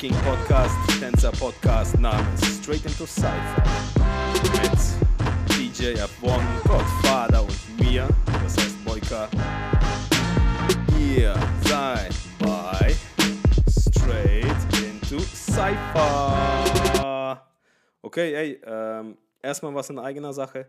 Breaking Podcast, Tänzer Podcast namens Straight into Cypher mit DJ F1, Godfather und mir, das heißt Boyka. Ihr seid bei Straight into Cypher. Okay, ey, ähm, erstmal was in eigener Sache.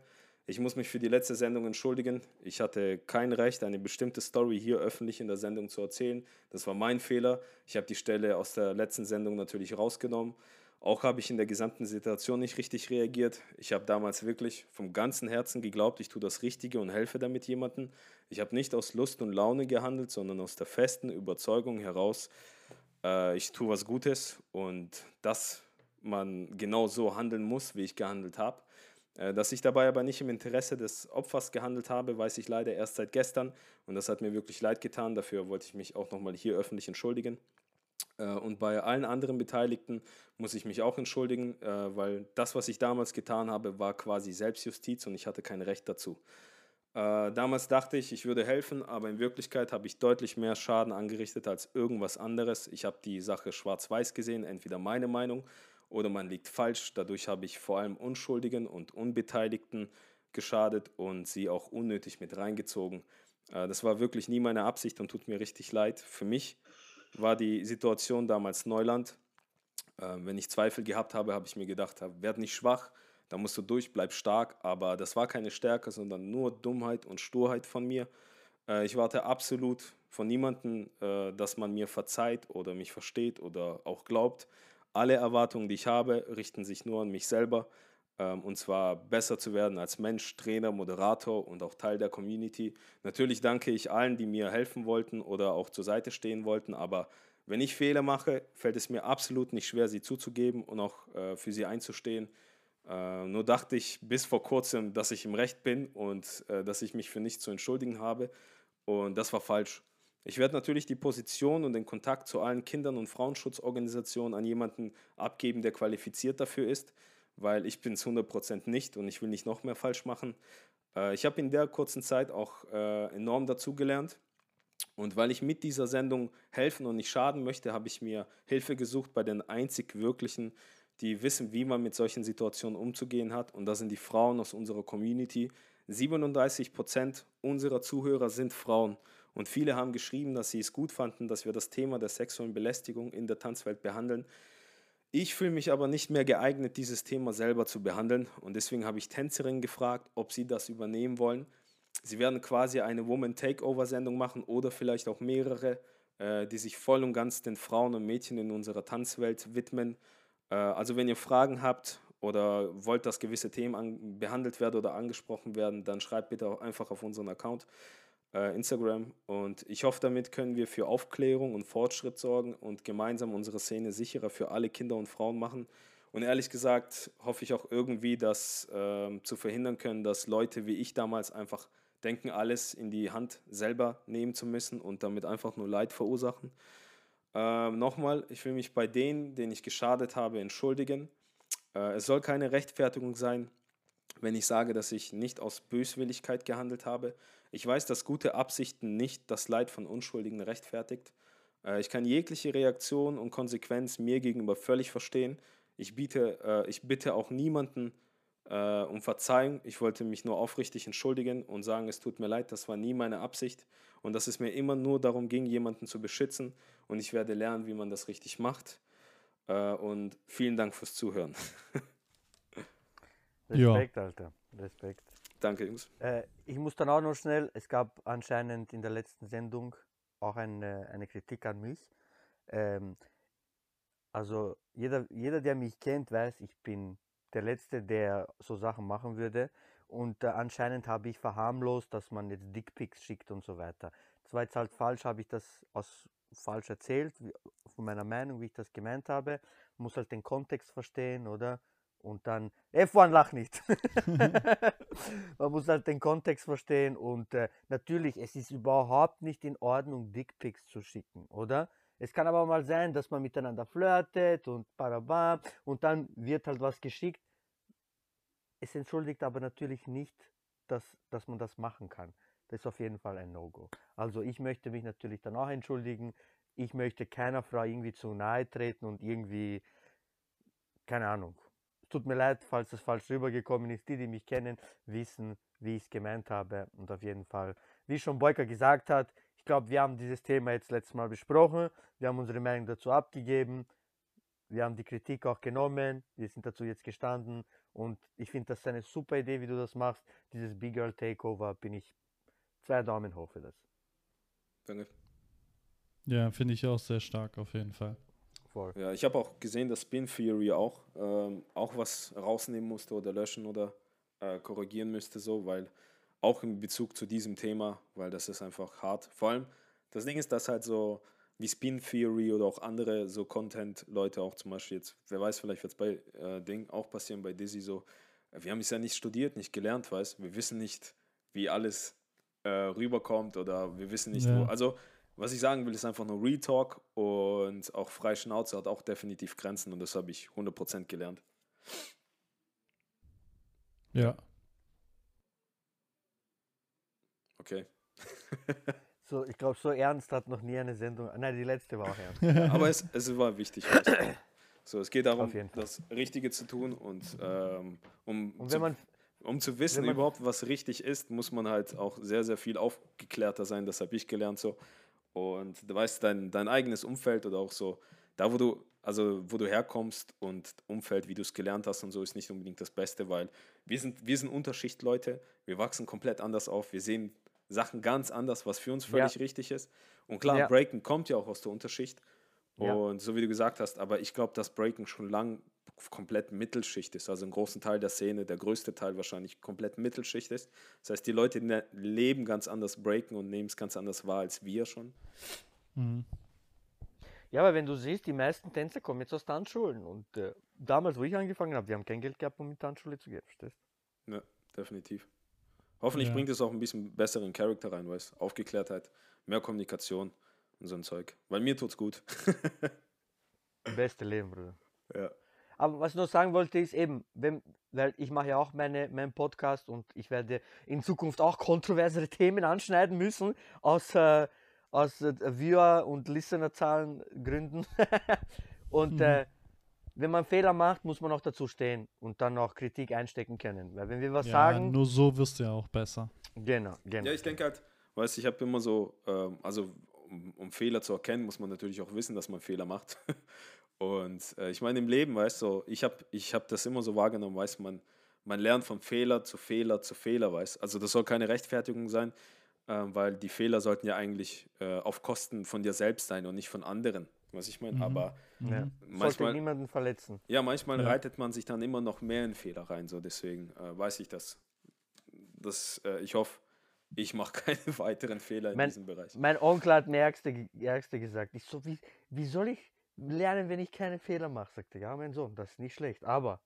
Ich muss mich für die letzte Sendung entschuldigen. Ich hatte kein Recht, eine bestimmte Story hier öffentlich in der Sendung zu erzählen. Das war mein Fehler. Ich habe die Stelle aus der letzten Sendung natürlich rausgenommen. Auch habe ich in der gesamten Situation nicht richtig reagiert. Ich habe damals wirklich vom ganzen Herzen geglaubt, ich tue das Richtige und helfe damit jemandem. Ich habe nicht aus Lust und Laune gehandelt, sondern aus der festen Überzeugung heraus, äh, ich tue was Gutes und dass man genau so handeln muss, wie ich gehandelt habe. Äh, dass ich dabei aber nicht im Interesse des Opfers gehandelt habe, weiß ich leider erst seit gestern und das hat mir wirklich leid getan. Dafür wollte ich mich auch nochmal hier öffentlich entschuldigen. Äh, und bei allen anderen Beteiligten muss ich mich auch entschuldigen, äh, weil das, was ich damals getan habe, war quasi Selbstjustiz und ich hatte kein Recht dazu. Damals dachte ich, ich würde helfen, aber in Wirklichkeit habe ich deutlich mehr Schaden angerichtet als irgendwas anderes. Ich habe die Sache schwarz-weiß gesehen, entweder meine Meinung oder man liegt falsch. Dadurch habe ich vor allem Unschuldigen und Unbeteiligten geschadet und sie auch unnötig mit reingezogen. Äh, das war wirklich nie meine Absicht und tut mir richtig leid. Für mich war die Situation damals Neuland. Äh, wenn ich Zweifel gehabt habe, habe ich mir gedacht, werd nicht schwach, da musst du durch, bleib stark. Aber das war keine Stärke, sondern nur Dummheit und Sturheit von mir. Äh, ich warte absolut von niemandem, dass man mir verzeiht oder mich versteht oder auch glaubt. Alle Erwartungen, die ich habe, richten sich nur an mich selber. Ähm, und zwar besser zu werden als Mensch, Trainer, Moderator und auch Teil der Community. Natürlich danke ich allen, die mir helfen wollten oder auch zur Seite stehen wollten. Aber wenn ich Fehler mache, fällt es mir absolut nicht schwer, sie zuzugeben und auch äh, für sie einzustehen. Äh, nur dachte ich bis vor kurzem, dass ich im Recht bin und äh, dass ich mich für nichts zu entschuldigen habe. Und das war falsch. Ich werde natürlich die Position und den Kontakt zu allen Kindern- und Frauenschutzorganisationen an jemanden abgeben, der qualifiziert dafür ist, weil ich bin es 100% nicht und ich will nicht noch mehr falsch machen. Äh, ich habe in der kurzen Zeit auch äh, enorm dazugelernt. Und weil ich mit dieser Sendung helfen und nicht schaden möchte, habe ich mir Hilfe gesucht bei den einzig wirklichen, die wissen, wie man mit solchen Situationen umzugehen hat. Und das sind die Frauen aus unserer Community. 37% unserer Zuhörer sind Frauen. Und viele haben geschrieben, dass sie es gut fanden, dass wir das Thema der sexuellen Belästigung in der Tanzwelt behandeln. Ich fühle mich aber nicht mehr geeignet, dieses Thema selber zu behandeln. Und deswegen habe ich Tänzerinnen gefragt, ob sie das übernehmen wollen. Sie werden quasi eine Woman Takeover-Sendung machen oder vielleicht auch mehrere, äh, die sich voll und ganz den Frauen und Mädchen in unserer Tanzwelt widmen. Äh, also wenn ihr Fragen habt oder wollt, dass gewisse Themen behandelt werden oder angesprochen werden, dann schreibt bitte auch einfach auf unseren Account äh, Instagram. Und ich hoffe, damit können wir für Aufklärung und Fortschritt sorgen und gemeinsam unsere Szene sicherer für alle Kinder und Frauen machen. Und ehrlich gesagt hoffe ich auch irgendwie, das äh, zu verhindern können, dass Leute wie ich damals einfach denken, alles in die Hand selber nehmen zu müssen und damit einfach nur Leid verursachen. Äh, Nochmal, ich will mich bei denen, denen ich geschadet habe, entschuldigen. Äh, es soll keine Rechtfertigung sein, wenn ich sage, dass ich nicht aus Böswilligkeit gehandelt habe. Ich weiß, dass gute Absichten nicht das Leid von Unschuldigen rechtfertigt. Äh, ich kann jegliche Reaktion und Konsequenz mir gegenüber völlig verstehen. Ich, biete, äh, ich bitte auch niemanden äh, um Verzeihung. Ich wollte mich nur aufrichtig entschuldigen und sagen, es tut mir leid, das war nie meine Absicht und dass es mir immer nur darum ging, jemanden zu beschützen und ich werde lernen, wie man das richtig macht. Und vielen Dank fürs Zuhören. Respekt, ja. Alter. Respekt. Danke, Jungs. Äh, ich muss dann auch noch schnell, es gab anscheinend in der letzten Sendung auch eine, eine Kritik an mich. Ähm, also jeder, jeder, der mich kennt, weiß, ich bin der Letzte, der so Sachen machen würde. Und äh, anscheinend habe ich verharmlost, dass man jetzt Dickpics schickt und so weiter. Das war jetzt halt falsch, habe ich das aus falsch erzählt, wie, von meiner Meinung, wie ich das gemeint habe. Muss halt den Kontext verstehen, oder? Und dann, F1 lach nicht. Man muss halt den Kontext verstehen und äh, natürlich, es ist überhaupt nicht in Ordnung, Dickpics zu schicken, oder? Es kann aber mal sein, dass man miteinander flirtet und barabam und dann wird halt was geschickt. Es entschuldigt aber natürlich nicht, dass, dass man das machen kann. das ist auf jeden Fall ein No-Go. Also ich möchte mich natürlich danach entschuldigen. Ich möchte keiner Frau irgendwie zu nahe treten und irgendwie, keine Ahnung. Tut mir leid, falls es falsch rübergekommen ist. Die, die mich kennen, wissen, wie ich es gemeint habe. Und auf jeden Fall, wie schon Boyka gesagt hat, ich glaube, wir haben dieses Thema jetzt letztes Mal besprochen. Wir haben unsere Meinung dazu abgegeben. Wir haben die Kritik auch genommen. Wir sind dazu jetzt gestanden. Und ich finde, das ist eine super Idee, wie du das machst. Dieses Big Girl Takeover bin ich zwei Daumen hoch für das. Danke. Ja, finde ich auch sehr stark auf jeden Fall. Voll. Ja, ich habe auch gesehen, dass Spin Theory auch, ähm, auch was rausnehmen musste oder löschen oder äh, korrigieren müsste, so, weil auch in Bezug zu diesem Thema, weil das ist einfach hart. Vor allem, das Ding ist, dass halt so wie Spin Theory oder auch andere so Content-Leute auch zum Beispiel jetzt, wer weiß, vielleicht wird es bei äh, Ding auch passieren, bei Dizzy so, wir haben es ja nicht studiert, nicht gelernt, weißt wir wissen nicht, wie alles äh, rüberkommt oder wir wissen nicht, ja. wo, also was ich sagen will, ist einfach nur Retalk und auch freie Schnauze hat auch definitiv Grenzen und das habe ich 100% gelernt. Ja. Okay. So, ich glaube, so ernst hat noch nie eine Sendung. Nein, die letzte war auch ernst. Aber es, es war wichtig. So, es geht darum, das Richtige zu tun und ähm, um, und zu, um zu wissen überhaupt, was richtig ist, muss man halt auch sehr, sehr viel aufgeklärter sein. Das habe ich gelernt so. Und du weißt, dein, dein eigenes Umfeld oder auch so, da wo du, also wo du herkommst und Umfeld, wie du es gelernt hast und so, ist nicht unbedingt das Beste, weil wir sind, wir sind Unterschichtleute, wir wachsen komplett anders auf, wir sehen Sachen ganz anders, was für uns völlig ja. richtig ist. Und klar, ja. Breaken kommt ja auch aus der Unterschicht. Ja. Und so wie du gesagt hast, aber ich glaube, dass Breaken schon lang komplett Mittelschicht ist. Also ein großen Teil der Szene, der größte Teil wahrscheinlich komplett Mittelschicht ist. Das heißt, die Leute leben ganz anders Breaken und nehmen es ganz anders wahr als wir schon. Mhm. Ja, aber wenn du siehst, die meisten Tänzer kommen jetzt aus Tanzschulen. Und äh, damals, wo ich angefangen habe, wir haben kein Geld gehabt, um in Tanzschule zu gehen, verstehst Ja, definitiv. Hoffentlich ja. bringt es auch ein bisschen besseren Charakter rein, weißt Aufgeklärtheit, mehr Kommunikation und so ein Zeug. Weil mir tut's gut. Beste Leben, Bruder. Ja. Aber was ich noch sagen wollte, ist eben, wenn, weil ich mache ja auch meine, meinen Podcast und ich werde in Zukunft auch kontroversere Themen anschneiden müssen, aus, äh, aus äh, Viewer- und Listenerzahlen Gründen. und mhm. äh, wenn man Fehler macht, muss man auch dazu stehen und dann auch Kritik einstecken können. Weil wenn wir was ja, sagen. Nur so wirst du ja auch besser. Genau, genau. Ja, ich denke halt, weißt ich habe immer so, ähm, also um, um, Fehler zu erkennen, muss man natürlich auch wissen, dass man Fehler macht. und äh, ich meine, im Leben, weißt du, ich habe ich hab das immer so wahrgenommen, weißt man, man lernt von Fehler zu Fehler zu Fehler, weißt Also das soll keine Rechtfertigung sein, äh, weil die Fehler sollten ja eigentlich äh, auf Kosten von dir selbst sein und nicht von anderen was ich meine. Mhm. Aber ja. manchmal niemanden verletzen. Ja, manchmal ja. reitet man sich dann immer noch mehr in Fehler rein. So deswegen äh, weiß ich das. das äh, ich hoffe, ich mache keine weiteren Fehler in mein, diesem Bereich. Mein Onkel hat mir Ärgste, Ärgste gesagt. Ich so, wie, wie soll ich lernen, wenn ich keine Fehler mache? Sagte, ja, mein Sohn, das ist nicht schlecht. Aber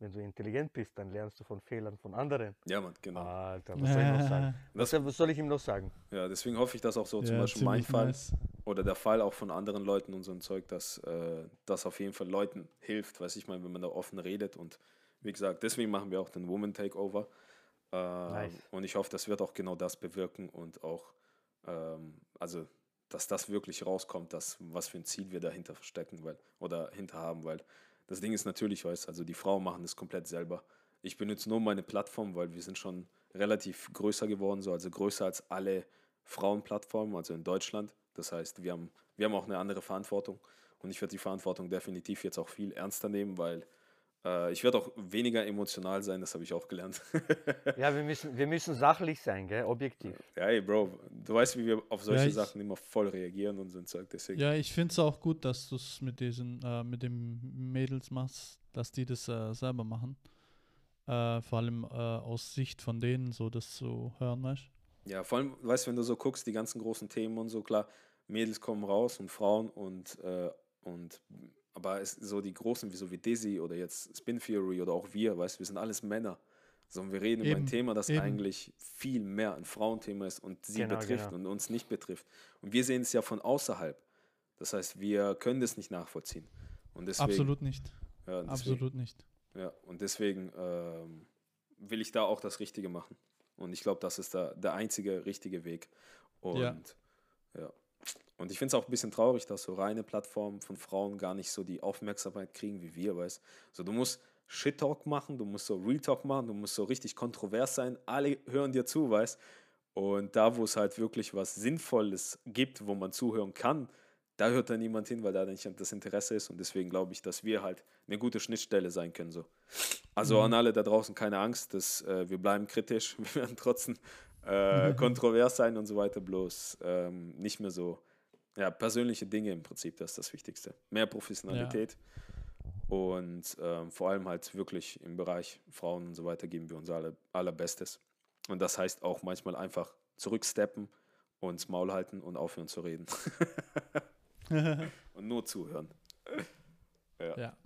wenn du intelligent bist, dann lernst du von Fehlern von anderen. Ja, man, genau. Alter, was soll ich noch sagen? Das, was soll ich ihm noch sagen? Ja, deswegen hoffe ich, dass auch so ja, zum Beispiel mein Fall nice. oder der Fall auch von anderen Leuten und so ein Zeug, dass äh, das auf jeden Fall Leuten hilft, weiß ich mal, wenn man da offen redet. Und wie gesagt, deswegen machen wir auch den Woman Takeover. Äh, nice. Und ich hoffe, das wird auch genau das bewirken und auch, ähm, also, dass das wirklich rauskommt, dass, was für ein Ziel wir dahinter verstecken weil, oder hinter haben, weil das Ding ist natürlich, weißt also die Frauen machen das komplett selber. Ich benutze nur meine Plattform, weil wir sind schon relativ größer geworden, so also größer als alle Frauenplattformen, also in Deutschland. Das heißt, wir haben, wir haben auch eine andere Verantwortung und ich werde die Verantwortung definitiv jetzt auch viel ernster nehmen, weil ich werde auch weniger emotional sein, das habe ich auch gelernt. ja, wir müssen, wir müssen sachlich sein, gell? objektiv. Ja, ey, Bro, du weißt, wie wir auf solche ja, ich, Sachen immer voll reagieren und so ein Zeug. Deswegen. Ja, ich finde es auch gut, dass du es mit diesen, äh, mit den Mädels machst, dass die das äh, selber machen. Äh, vor allem äh, aus Sicht von denen, so das zu hören, weißt Ja, vor allem, weißt du, wenn du so guckst, die ganzen großen Themen und so, klar, Mädels kommen raus und Frauen und, äh, und aber es, so die großen, wie so wie Dizzy oder jetzt Spin Theory oder auch wir, weißt wir sind alles Männer. So, wir reden eben, über ein Thema, das eben. eigentlich viel mehr ein Frauenthema ist und sie genau, betrifft genau. und uns nicht betrifft. Und wir sehen es ja von außerhalb. Das heißt, wir können das nicht nachvollziehen. Und deswegen, Absolut nicht. Ja, deswegen, Absolut nicht. Ja, und deswegen ähm, will ich da auch das Richtige machen. Und ich glaube, das ist da der einzige richtige Weg. Und Ja. ja. Und ich finde es auch ein bisschen traurig, dass so reine Plattformen von Frauen gar nicht so die Aufmerksamkeit kriegen wie wir, weißt So, du musst Shit-Talk machen, du musst so Real-Talk machen, du musst so richtig kontrovers sein, alle hören dir zu, weißt Und da, wo es halt wirklich was Sinnvolles gibt, wo man zuhören kann, da hört dann niemand hin, weil da nicht das Interesse ist. Und deswegen glaube ich, dass wir halt eine gute Schnittstelle sein können. So. Also an alle da draußen keine Angst, dass äh, wir bleiben kritisch, wir werden trotzdem äh, kontrovers sein und so weiter, bloß ähm, nicht mehr so ja, persönliche Dinge im Prinzip, das ist das Wichtigste. Mehr Professionalität und ähm, vor allem halt wirklich im Bereich Frauen und so weiter geben wir unser aller, allerbestes. Und das heißt auch manchmal einfach zurücksteppen, uns Maul halten und aufhören zu reden. und nur zuhören. ja.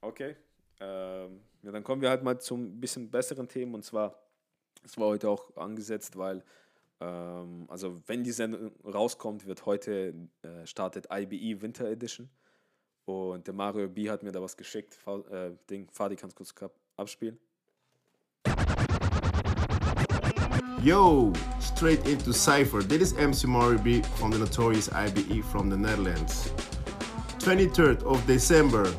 Okay. Ähm, ja, dann kommen wir halt mal zum bisschen besseren Themen und zwar, es war heute auch angesetzt, weil, ähm, also wenn die Sendung rauskommt, wird heute äh, startet IBE Winter Edition und der Mario B hat mir da was geschickt. Fa äh, Ding, Fadi, kannst kurz abspielen? Yo, straight into Cypher. This is MC Mario B from the notorious IBE from the Netherlands. 23rd of December,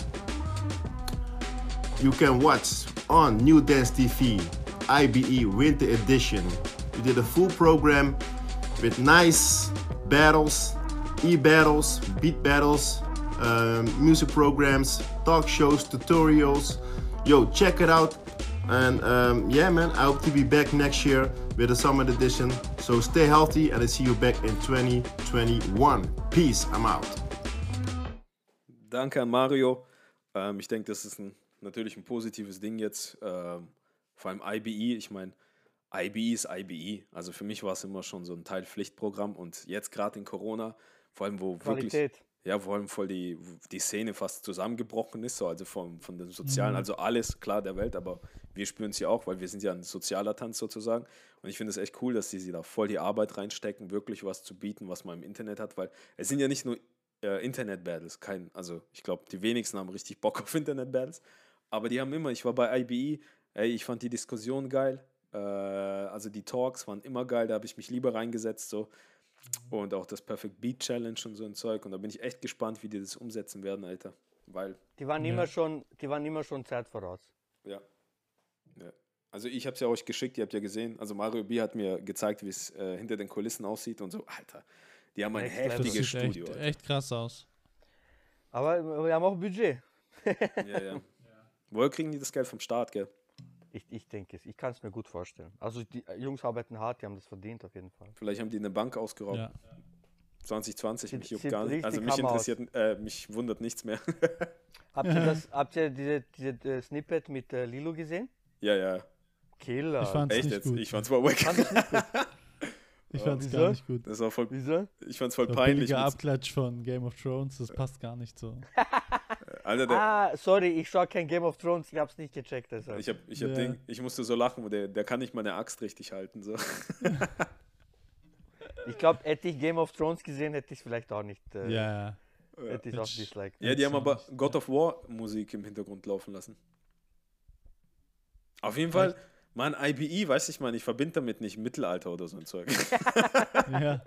you can watch on New Dance TV IBE Winter Edition. We did a full program with nice battles, e battles, beat battles, um, music programs, talk shows, tutorials. Yo, check it out. And um, yeah, man, I hope to be back next year with a summer edition. So stay healthy and I see you back in 2021. Peace, I'm out. Danke an Mario. Ähm, ich denke, das ist ein, natürlich ein positives Ding jetzt. Ähm, vor allem IBE. Ich meine, IBE ist IBE. Also für mich war es immer schon so ein Teil Pflichtprogramm und jetzt gerade in Corona, vor allem wo wirklich ja, vor allem voll die, die Szene fast zusammengebrochen ist, so, also von, von den Sozialen, also alles klar der Welt, aber wir spüren es ja auch, weil wir sind ja ein sozialer Tanz sozusagen. Und ich finde es echt cool, dass sie, sie da voll die Arbeit reinstecken, wirklich was zu bieten, was man im Internet hat, weil es sind ja nicht nur äh, Internet-Battles, kein, also ich glaube, die wenigsten haben richtig Bock auf Internet-Battles, aber die haben immer, ich war bei IBE, ey, ich fand die Diskussion geil, äh, also die Talks waren immer geil, da habe ich mich lieber reingesetzt, so. Und auch das Perfect Beat Challenge und so ein Zeug. Und da bin ich echt gespannt, wie die das umsetzen werden, Alter. Weil, Die waren Ja. immer schon, die waren immer schon Zeit voraus. ja. ja. Also ich habe es ja euch geschickt, ihr habt ja gesehen. Also Mario B hat mir gezeigt, wie es äh, hinter den Kulissen aussieht und so. Alter, die haben ein. Das heftiges sieht Studio. echt, echt krass aus. Aber wir haben auch Budget. Ja, ja. Woher kriegen die das Geld vom Staat, gell? Ich, ich denke es. Ich kann es mir gut vorstellen. Also die Jungs arbeiten hart, die haben das verdient auf jeden Fall. Vielleicht haben die eine Bank ausgeraubt. Ja. 2020, Sieht- mich juckt gar nicht. Also mich interessiert, äh, mich wundert nichts mehr. Habt ihr das, habt ihr diese, diese äh, Snippet mit äh, Lilo gesehen? ja, ja. Killer. Ich fand's Echt nicht jetzt? gut. Ich fand's voll wack. Ich fand's Wieso? gar nicht gut. Das war voll, Wieso? ich fand's voll Der peinlich. billige mit- Abklatsch von Game of Thrones, das passt gar nicht so. Alter, der, Ah, sorry, ich schaue kein Game of Thrones, ich hab's nicht gecheckt. Deshalb. Ich, hab, ich, hab Ja. Ding, ich musste so lachen, der, der kann nicht mal eine Axt richtig halten. So. Ich glaube, hätte ich Game of Thrones gesehen, hätte ich es vielleicht auch nicht. Äh, Ja, Hätte ich auch disliked. Ja, die haben aber God of War Musik im Hintergrund laufen lassen. Auf jeden Fall, man, IBE, weiß ich mal, ich verbinde damit nicht Mittelalter oder so ein Zeug. ja.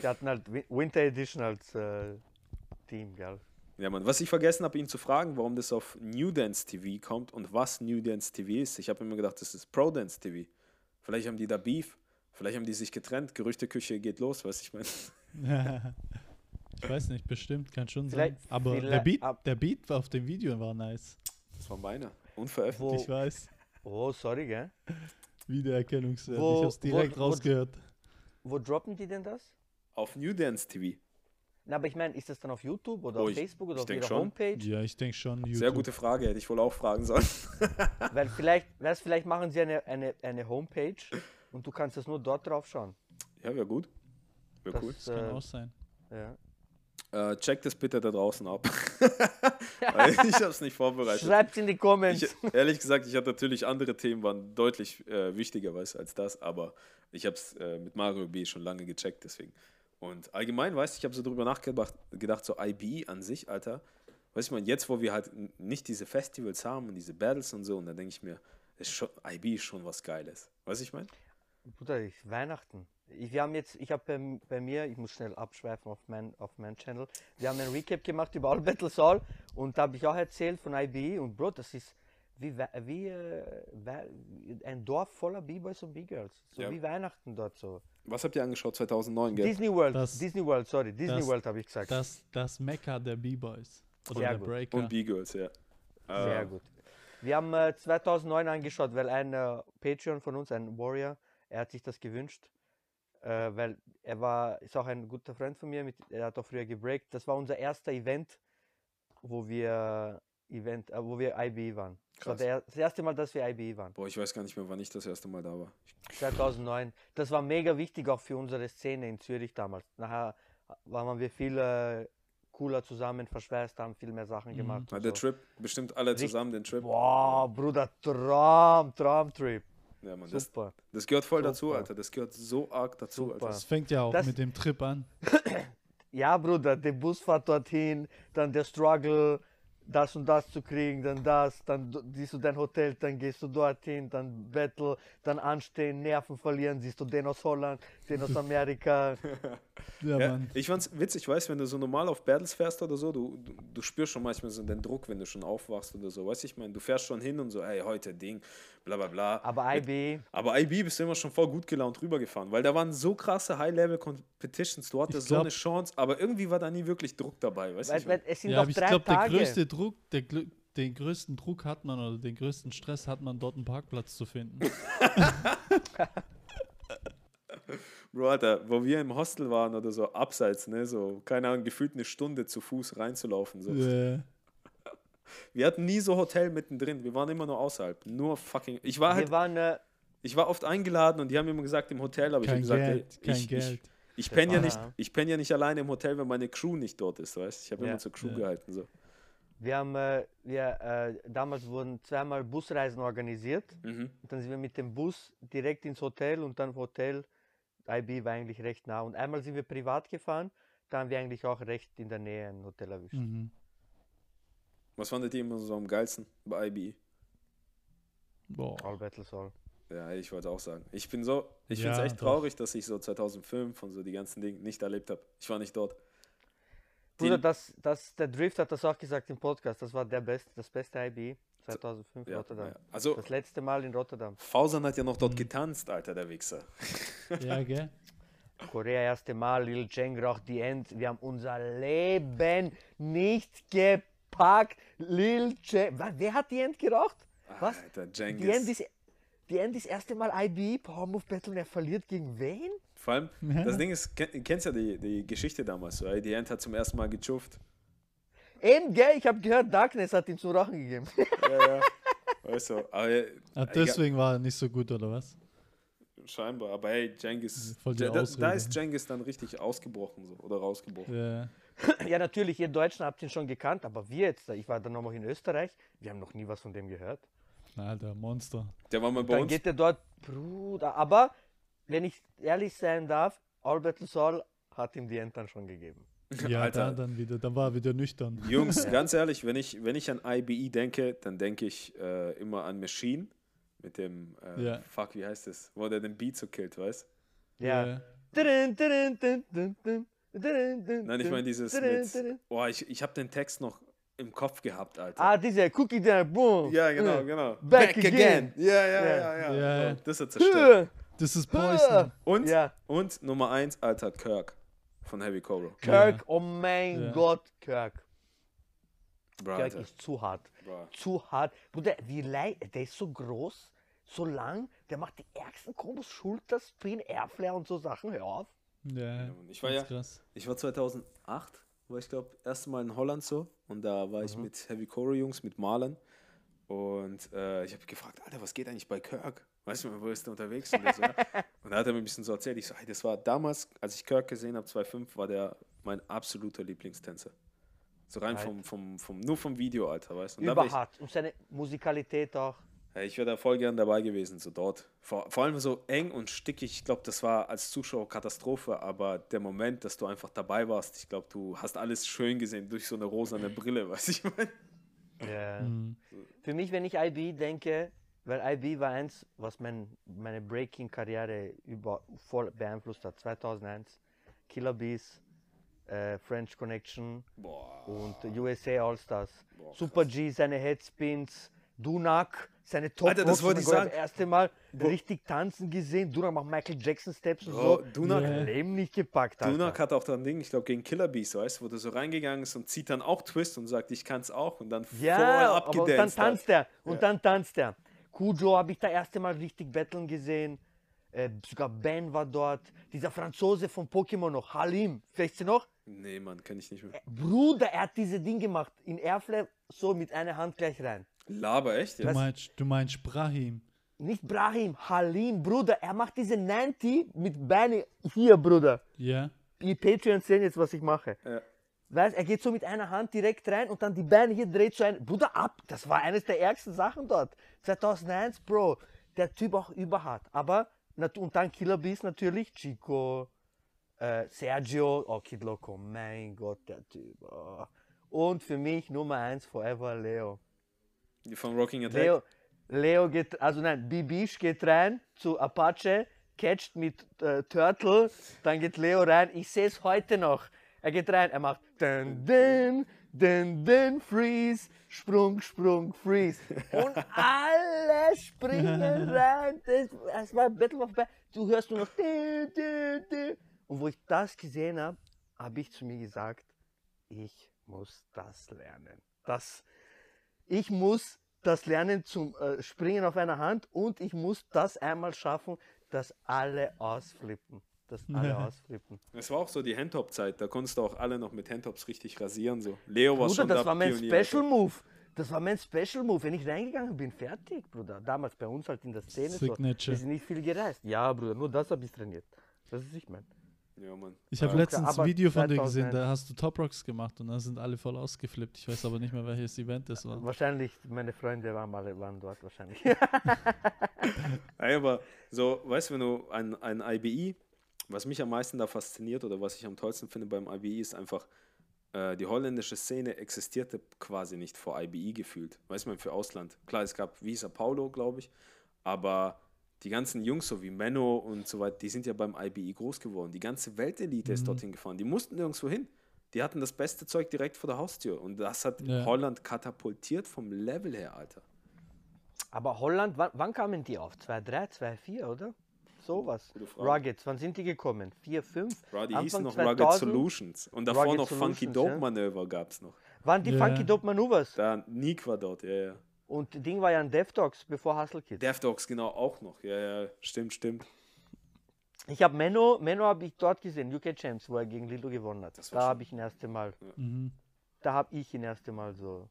Die hatten halt Wi- Winter Edition als äh, Team, gell? Ja, man, was ich vergessen habe, ihn zu fragen, warum das auf New Dance TV kommt und was New Dance TV ist. Ich habe immer gedacht, das ist Pro Dance TV. Vielleicht haben die da Beef, vielleicht haben die sich getrennt, Gerüchteküche geht los, weiß ich meine. Ich weiß nicht, bestimmt, kann schon sein. Vielleicht- Aber der Beat, ab- der Beat auf dem Video war nice. Das war meiner. Unveröffentlicht. Ich weiß. Oh, sorry, gell? Wiedererkennungswert. Wo- ich hab's direkt wo- wo- rausgehört. Wo droppen die denn das? Auf New Dance TV. Na, aber ich meine, ist das dann auf YouTube oder Oh, auf ich- Facebook oder ich auf ihrer schon. Homepage? Ja, ich denke schon. YouTube. Sehr gute Frage, hätte ich wohl auch fragen sollen. Weil vielleicht, weißt, vielleicht machen sie eine, eine, eine Homepage und du kannst das nur dort drauf schauen. Ja, wäre gut. Wäre Das, cool. Das kann äh, auch sein. ja. Äh, checkt es bitte da draußen ab. Ich habe es nicht vorbereitet. Schreibt in die Comments. Ich, ehrlich gesagt, ich hatte natürlich andere Themen, waren deutlich äh, wichtiger weißt, du, als das, aber ich habe es äh, mit Mario B schon lange gecheckt, deswegen. Und allgemein, weißt du, ich habe so drüber nachgedacht, gedacht, so IB an sich, Alter, weißt du, man, jetzt, wo wir halt nicht diese Festivals haben und diese Battles und so, und da denke ich mir, ist schon, IB ist schon was Geiles. Weißt du, ich meine? Bruder, ich, Weihnachten. Ich, wir haben jetzt, ich habe bei, bei mir, ich muss schnell abschweifen auf mein, auf mein Channel. Wir haben ein Recap gemacht über All Battle Saul und da habe ich auch erzählt von IB und Bro, das ist wie, wie äh, ein Dorf voller B-Boys und B-Girls. So Ja. wie Weihnachten dort so. Was habt ihr angeschaut 2009, gell? Disney World, Das- Disney World, sorry, Disney das- World habe ich gesagt. Das, das Mekka der B-Boys. Oder Sehr der gut. Breaker. Und B-Girls, ja. Sehr Äh, gut. Wir haben äh, 2009 angeschaut, weil ein äh, Patreon von uns, ein Warrior, er hat sich das gewünscht, äh, weil er war, ist auch ein guter Freund von mir, mit, er hat auch früher gebreakt. Das war unser erster Event, wo wir Event, äh, wo wir IB waren. Das war Krass. das erste Mal, dass wir IB waren. Boah, ich weiß gar nicht mehr, wann ich das erste Mal da war. 2009. Das war mega wichtig auch für unsere Szene in Zürich damals. Nachher waren wir viel äh, cooler zusammen, verschweißt, haben viel mehr Sachen Mhm. gemacht. Und der so. Trip, bestimmt alle Richtig- zusammen, den Trip. Boah, Bruder, Traum, Traumtrip. Ja, Mann, das, Super. das gehört voll dazu, Super. Alter. Das gehört so arg dazu, Super. Alter. Das fängt ja auch Das- mit dem Trip an. Ja, Bruder, die Busfahrt dorthin, dann der Struggle, das und das zu kriegen, dann das, dann siehst du dein Hotel, dann gehst du dorthin, dann Battle, dann anstehen, Nerven verlieren, siehst du den aus Holland, den aus Amerika. Ja, Ja, Mann. ich fand's witzig, weißt wenn du so normal auf Battles fährst oder so, du, du, du spürst schon manchmal so den Druck, wenn du schon aufwachst oder so, weißt du, ich meine, du fährst schon hin und so, ey, heute Ding, bla bla bla. Aber IB, Aber IB bist du immer schon voll gut gelaunt rübergefahren, weil da waren so krasse High-Level-Competitions, du hattest Ich so glaub- eine Chance, aber irgendwie war da nie wirklich Druck dabei, weißt du? weil, ich weil mein? es sind Ja, aber ich glaube, der größte Druck, der, den größten Druck hat man oder den größten Stress hat man, dort einen Parkplatz zu finden. Bro, Alter, wo wir im Hostel waren oder so, abseits, ne, so, keine Ahnung, gefühlt eine Stunde zu Fuß reinzulaufen, so. Äh, Wir hatten nie so Hotel mittendrin, wir waren immer nur außerhalb, nur fucking, ich war halt, Wir waren, äh, ich war oft eingeladen und die haben immer gesagt, im Hotel, aber ich habe gesagt, Geld, kein ich, Geld. ich, ich penne ja nicht, ich penne ja nicht alleine im Hotel, wenn meine Crew nicht dort ist, weißt du? Ich habe Ja. immer zur Crew Ja. gehalten, so. wir haben, äh, wir, äh, damals wurden zweimal Busreisen organisiert. Mhm. Und dann sind wir mit dem Bus direkt ins Hotel und dann Hotel. IB war eigentlich recht nah. Und einmal sind wir privat gefahren, da haben wir eigentlich auch recht in der Nähe ein Hotel erwischt. Mhm. Was fandet ihr immer so am geilsten bei IBE? Boah. All Battle Soul. Ja, ich wollte auch sagen. Ich bin so, ich Ja, finde es echt doch. traurig, dass ich so 2005 und so die ganzen Dinge nicht erlebt habe. Ich war nicht dort. Die- Bruder, das, das, der Drift hat das auch gesagt im Podcast. Das war der best, das beste IB 2005 Ja, Rotterdam. ja. Also, Das letzte Mal in Rotterdam. Fausan hat ja noch dort Mhm. getanzt, Alter, der Wichser. Ja, gell? Korea erste Mal, Lil Cheng raucht die End. Wir haben unser Leben nicht gepackt. Lil Cheng. Was, wer hat die End geraucht? Was? Alter, Die End Jengis. ist, die End ist erste Mal IB Power Move Battle und er verliert gegen wen? Vor allem, das Ding ist, kenn, kennst ja die, die Geschichte damals, so, ey, die End hat zum ersten Mal gechufft. Eben, gell? Ich habe gehört, Darkness hat ihm zum Rauchen gegeben. Ja, ja. Weißt du, aber egal, deswegen war er nicht so gut, oder was? scheinbar, aber hey, Jengis, Voll die da, da ist Jengis dann richtig ausgebrochen so, oder rausgebrochen. Ja. ja, natürlich, ihr Deutschen habt ihn schon gekannt, aber wir jetzt, ich war dann noch in Österreich, wir haben noch nie was von dem gehört. Alter, Monster. Der war mal bei Dann uns. geht er dort, Bruder, aber wenn ich ehrlich sein darf, All Battle Soul hat ihm die dann schon gegeben. Ja, Alter. da dann wieder, dann war er wieder nüchtern. Jungs, ganz ehrlich, wenn ich, wenn ich an IBE denke, dann denke ich äh, immer an Machine mit dem, äh, Ja. fuck, wie heißt das, wo der den Beat so killt, weißt Ja. Dun, dun, dun, Nein, ich meine dieses mit, oh, ich, ich habe den Text noch im Kopf gehabt, Alter. Ah, diese Cookie there, boom. ja, genau, Äh. genau. Back again. Ja, ja, Ja. ja, ja. Ja, ja. Das hat zerstört. Das ist Poison. Und, Ja, und Nummer eins, Alter, Kirk von Heavy Cobra. Kirk, Ja. oh mein. Gott, Kirk. Bro, Kirk Alter. ist zu hart. Bro. Zu hart. Bruder, wie leid, der ist so groß, so lang, der macht die ärgsten Kombos, Schulter, Spin, Airflare und so Sachen. Hör auf. Ja, ich war ja- krass. Ich war 2008, war ich glaube, erste Mal in Holland so und da war ich mit Heavy Core Jungs, mit Marlon und äh, ich habe gefragt, Alter, was geht eigentlich bei Kirk? Weißt du, wo ist der unterwegs? Und, so, ja. und da hat er mir ein bisschen so erzählt, ich so, hey, das war damals, als ich Kirk gesehen habe, 2005, war der mein absoluter Lieblingstänzer. So rein vom, vom, vom, nur vom Video, Alter, weißt du? Überhart. Und seine Musikalität auch. Ich wäre da voll gern dabei gewesen, so dort. Vor, vor allem so eng und stickig. Ich glaube, das war als Zuschauer Katastrophe, aber der Moment, dass du einfach dabei warst, ich glaube, du hast alles schön gesehen durch so eine rosane Brille, du, ich meine? Ja. Mhm. Für mich, wenn ich IB denke, weil IB war eins, was mein, meine Breaking-Karriere über voll beeinflusst hat. 2001, Killer Bees, äh, French Connection Boah. und USA All-Stars. Super G, seine Headspins, Dunak, seine Top Alter, das wollte ich sagen. Das erste Mal richtig tanzen gesehen. Dunak macht Michael Jackson Steps und Bro, so. Dunak- Ja. Leben nicht gepackt, Alter. Dunak hat auch dann Ding, ich glaube gegen Killer Bees, weißt du, wo der so reingegangen ist und zieht dann auch Twist und sagt, ich kann's auch und dann voll Ja, aber dann abgedanced hat. tanzt er. Und Ja. dann tanzt er. Kujo habe ich da erste Mal richtig battlen gesehen. Äh, sogar Ben war dort. Dieser Franzose von Pokémon noch, Halim. Vielleicht du noch? Nee, Mann, kenn ich nicht mehr. Bruder, er hat diese Ding gemacht. In Airflare so mit einer Hand gleich rein. Laber, echt? Du meinst, du meinst Brahim. Nicht Brahim, Halim, Bruder. Er macht diese 90 mit Beine hier, Bruder. Ja. Die Patreons sehen jetzt, was ich mache. Ja. Weißt, er geht so mit einer Hand direkt rein und dann die Beine hier dreht so ein. Bruder, ab! Das war eines der ärgsten Sachen dort. 2001, Bro. Der Typ auch überhart. Aber, und dann Killer Bees natürlich. Chico, äh, Sergio, oh, Kid Loco. Mein Gott, der Typ. Oh. Und für mich Nummer eins forever, Leo. Von Rocking Attack? Leo, Leo geht, also nein, Bibish geht rein zu Apache, catcht mit äh, Turtle, dann geht Leo rein. Ich sehe es heute noch. Er geht rein, er macht dun, dun, dun, dun, freeze, Sprung, Sprung, freeze. Und alle springen rein. Das, das war Battle of Ba- Du hörst nur noch dun, dun, dun. Und wo ich das gesehen habe, habe ich zu mir gesagt, ich muss das lernen. Das, ich muss das lernen zum äh, Springen auf einer Hand und ich muss das einmal schaffen, dass alle ausflippen. Dass alle ausflippen. Es war auch so die Handtop-Zeit, da konntest du auch alle noch mit Handtops richtig rasieren. So. Leo war Bruder, schon das da war mein Pionier, Special Move. Das war mein Special Move. Wenn ich reingegangen bin, fertig, Bruder. Damals bei uns halt in der Szene so. Signature. Wir sind nicht viel gereist. Ja, Bruder, nur das habe ich trainiert. Das ist ich mein. Ja, Mann. Ich habe Ja. letztens ein Video von dir gesehen, 2001. da hast du Top Rocks gemacht und da sind alle voll ausgeflippt. Ich weiß aber nicht mehr, welches Event das war. Wahrscheinlich, meine Freunde waren, mal, waren dort wahrscheinlich. Aber so, weißt du, wenn du ein, ein IBI, was mich am meisten da fasziniert oder was ich am tollsten finde beim IBI, ist einfach, äh, die holländische Szene existierte quasi nicht vor IBI gefühlt. Weiß man für Ausland. Klar, es gab Visa Paulo, glaube ich, aber die ganzen Jungs, so wie Menno und so weiter, die sind ja beim IBI groß geworden. Die ganze Weltelite ist dorthin gefahren. Die mussten nirgendwo hin. Die hatten das beste Zeug direkt vor der Haustür. Und das hat Ja. Holland katapultiert vom Level her, Alter. Aber Holland, wann, wann kamen die auf? 2-3, 2-4, oder? Sowas. Ruggeds, wann sind die gekommen? 4, 5? Bro, die Anfang hießen noch 2000? Rugged Solutions. Und davor Rugged noch Funky Solutions, Dope ja. Manöver gab es noch. Waren die Ja. Funky Dope Maneuvers? Da Nick war dort, ja, ja. Und Ding war ja ein Dev Dogs, bevor Hustle Kids. Death Dogs genau auch noch. Ja, ja, stimmt, stimmt. Ich habe Menno, Menno habe ich dort gesehen, UK Champs, wo er gegen Lilo gewonnen hat. Da habe ich ihn erste Mal, Mhm. da habe ich ihn erste Mal so.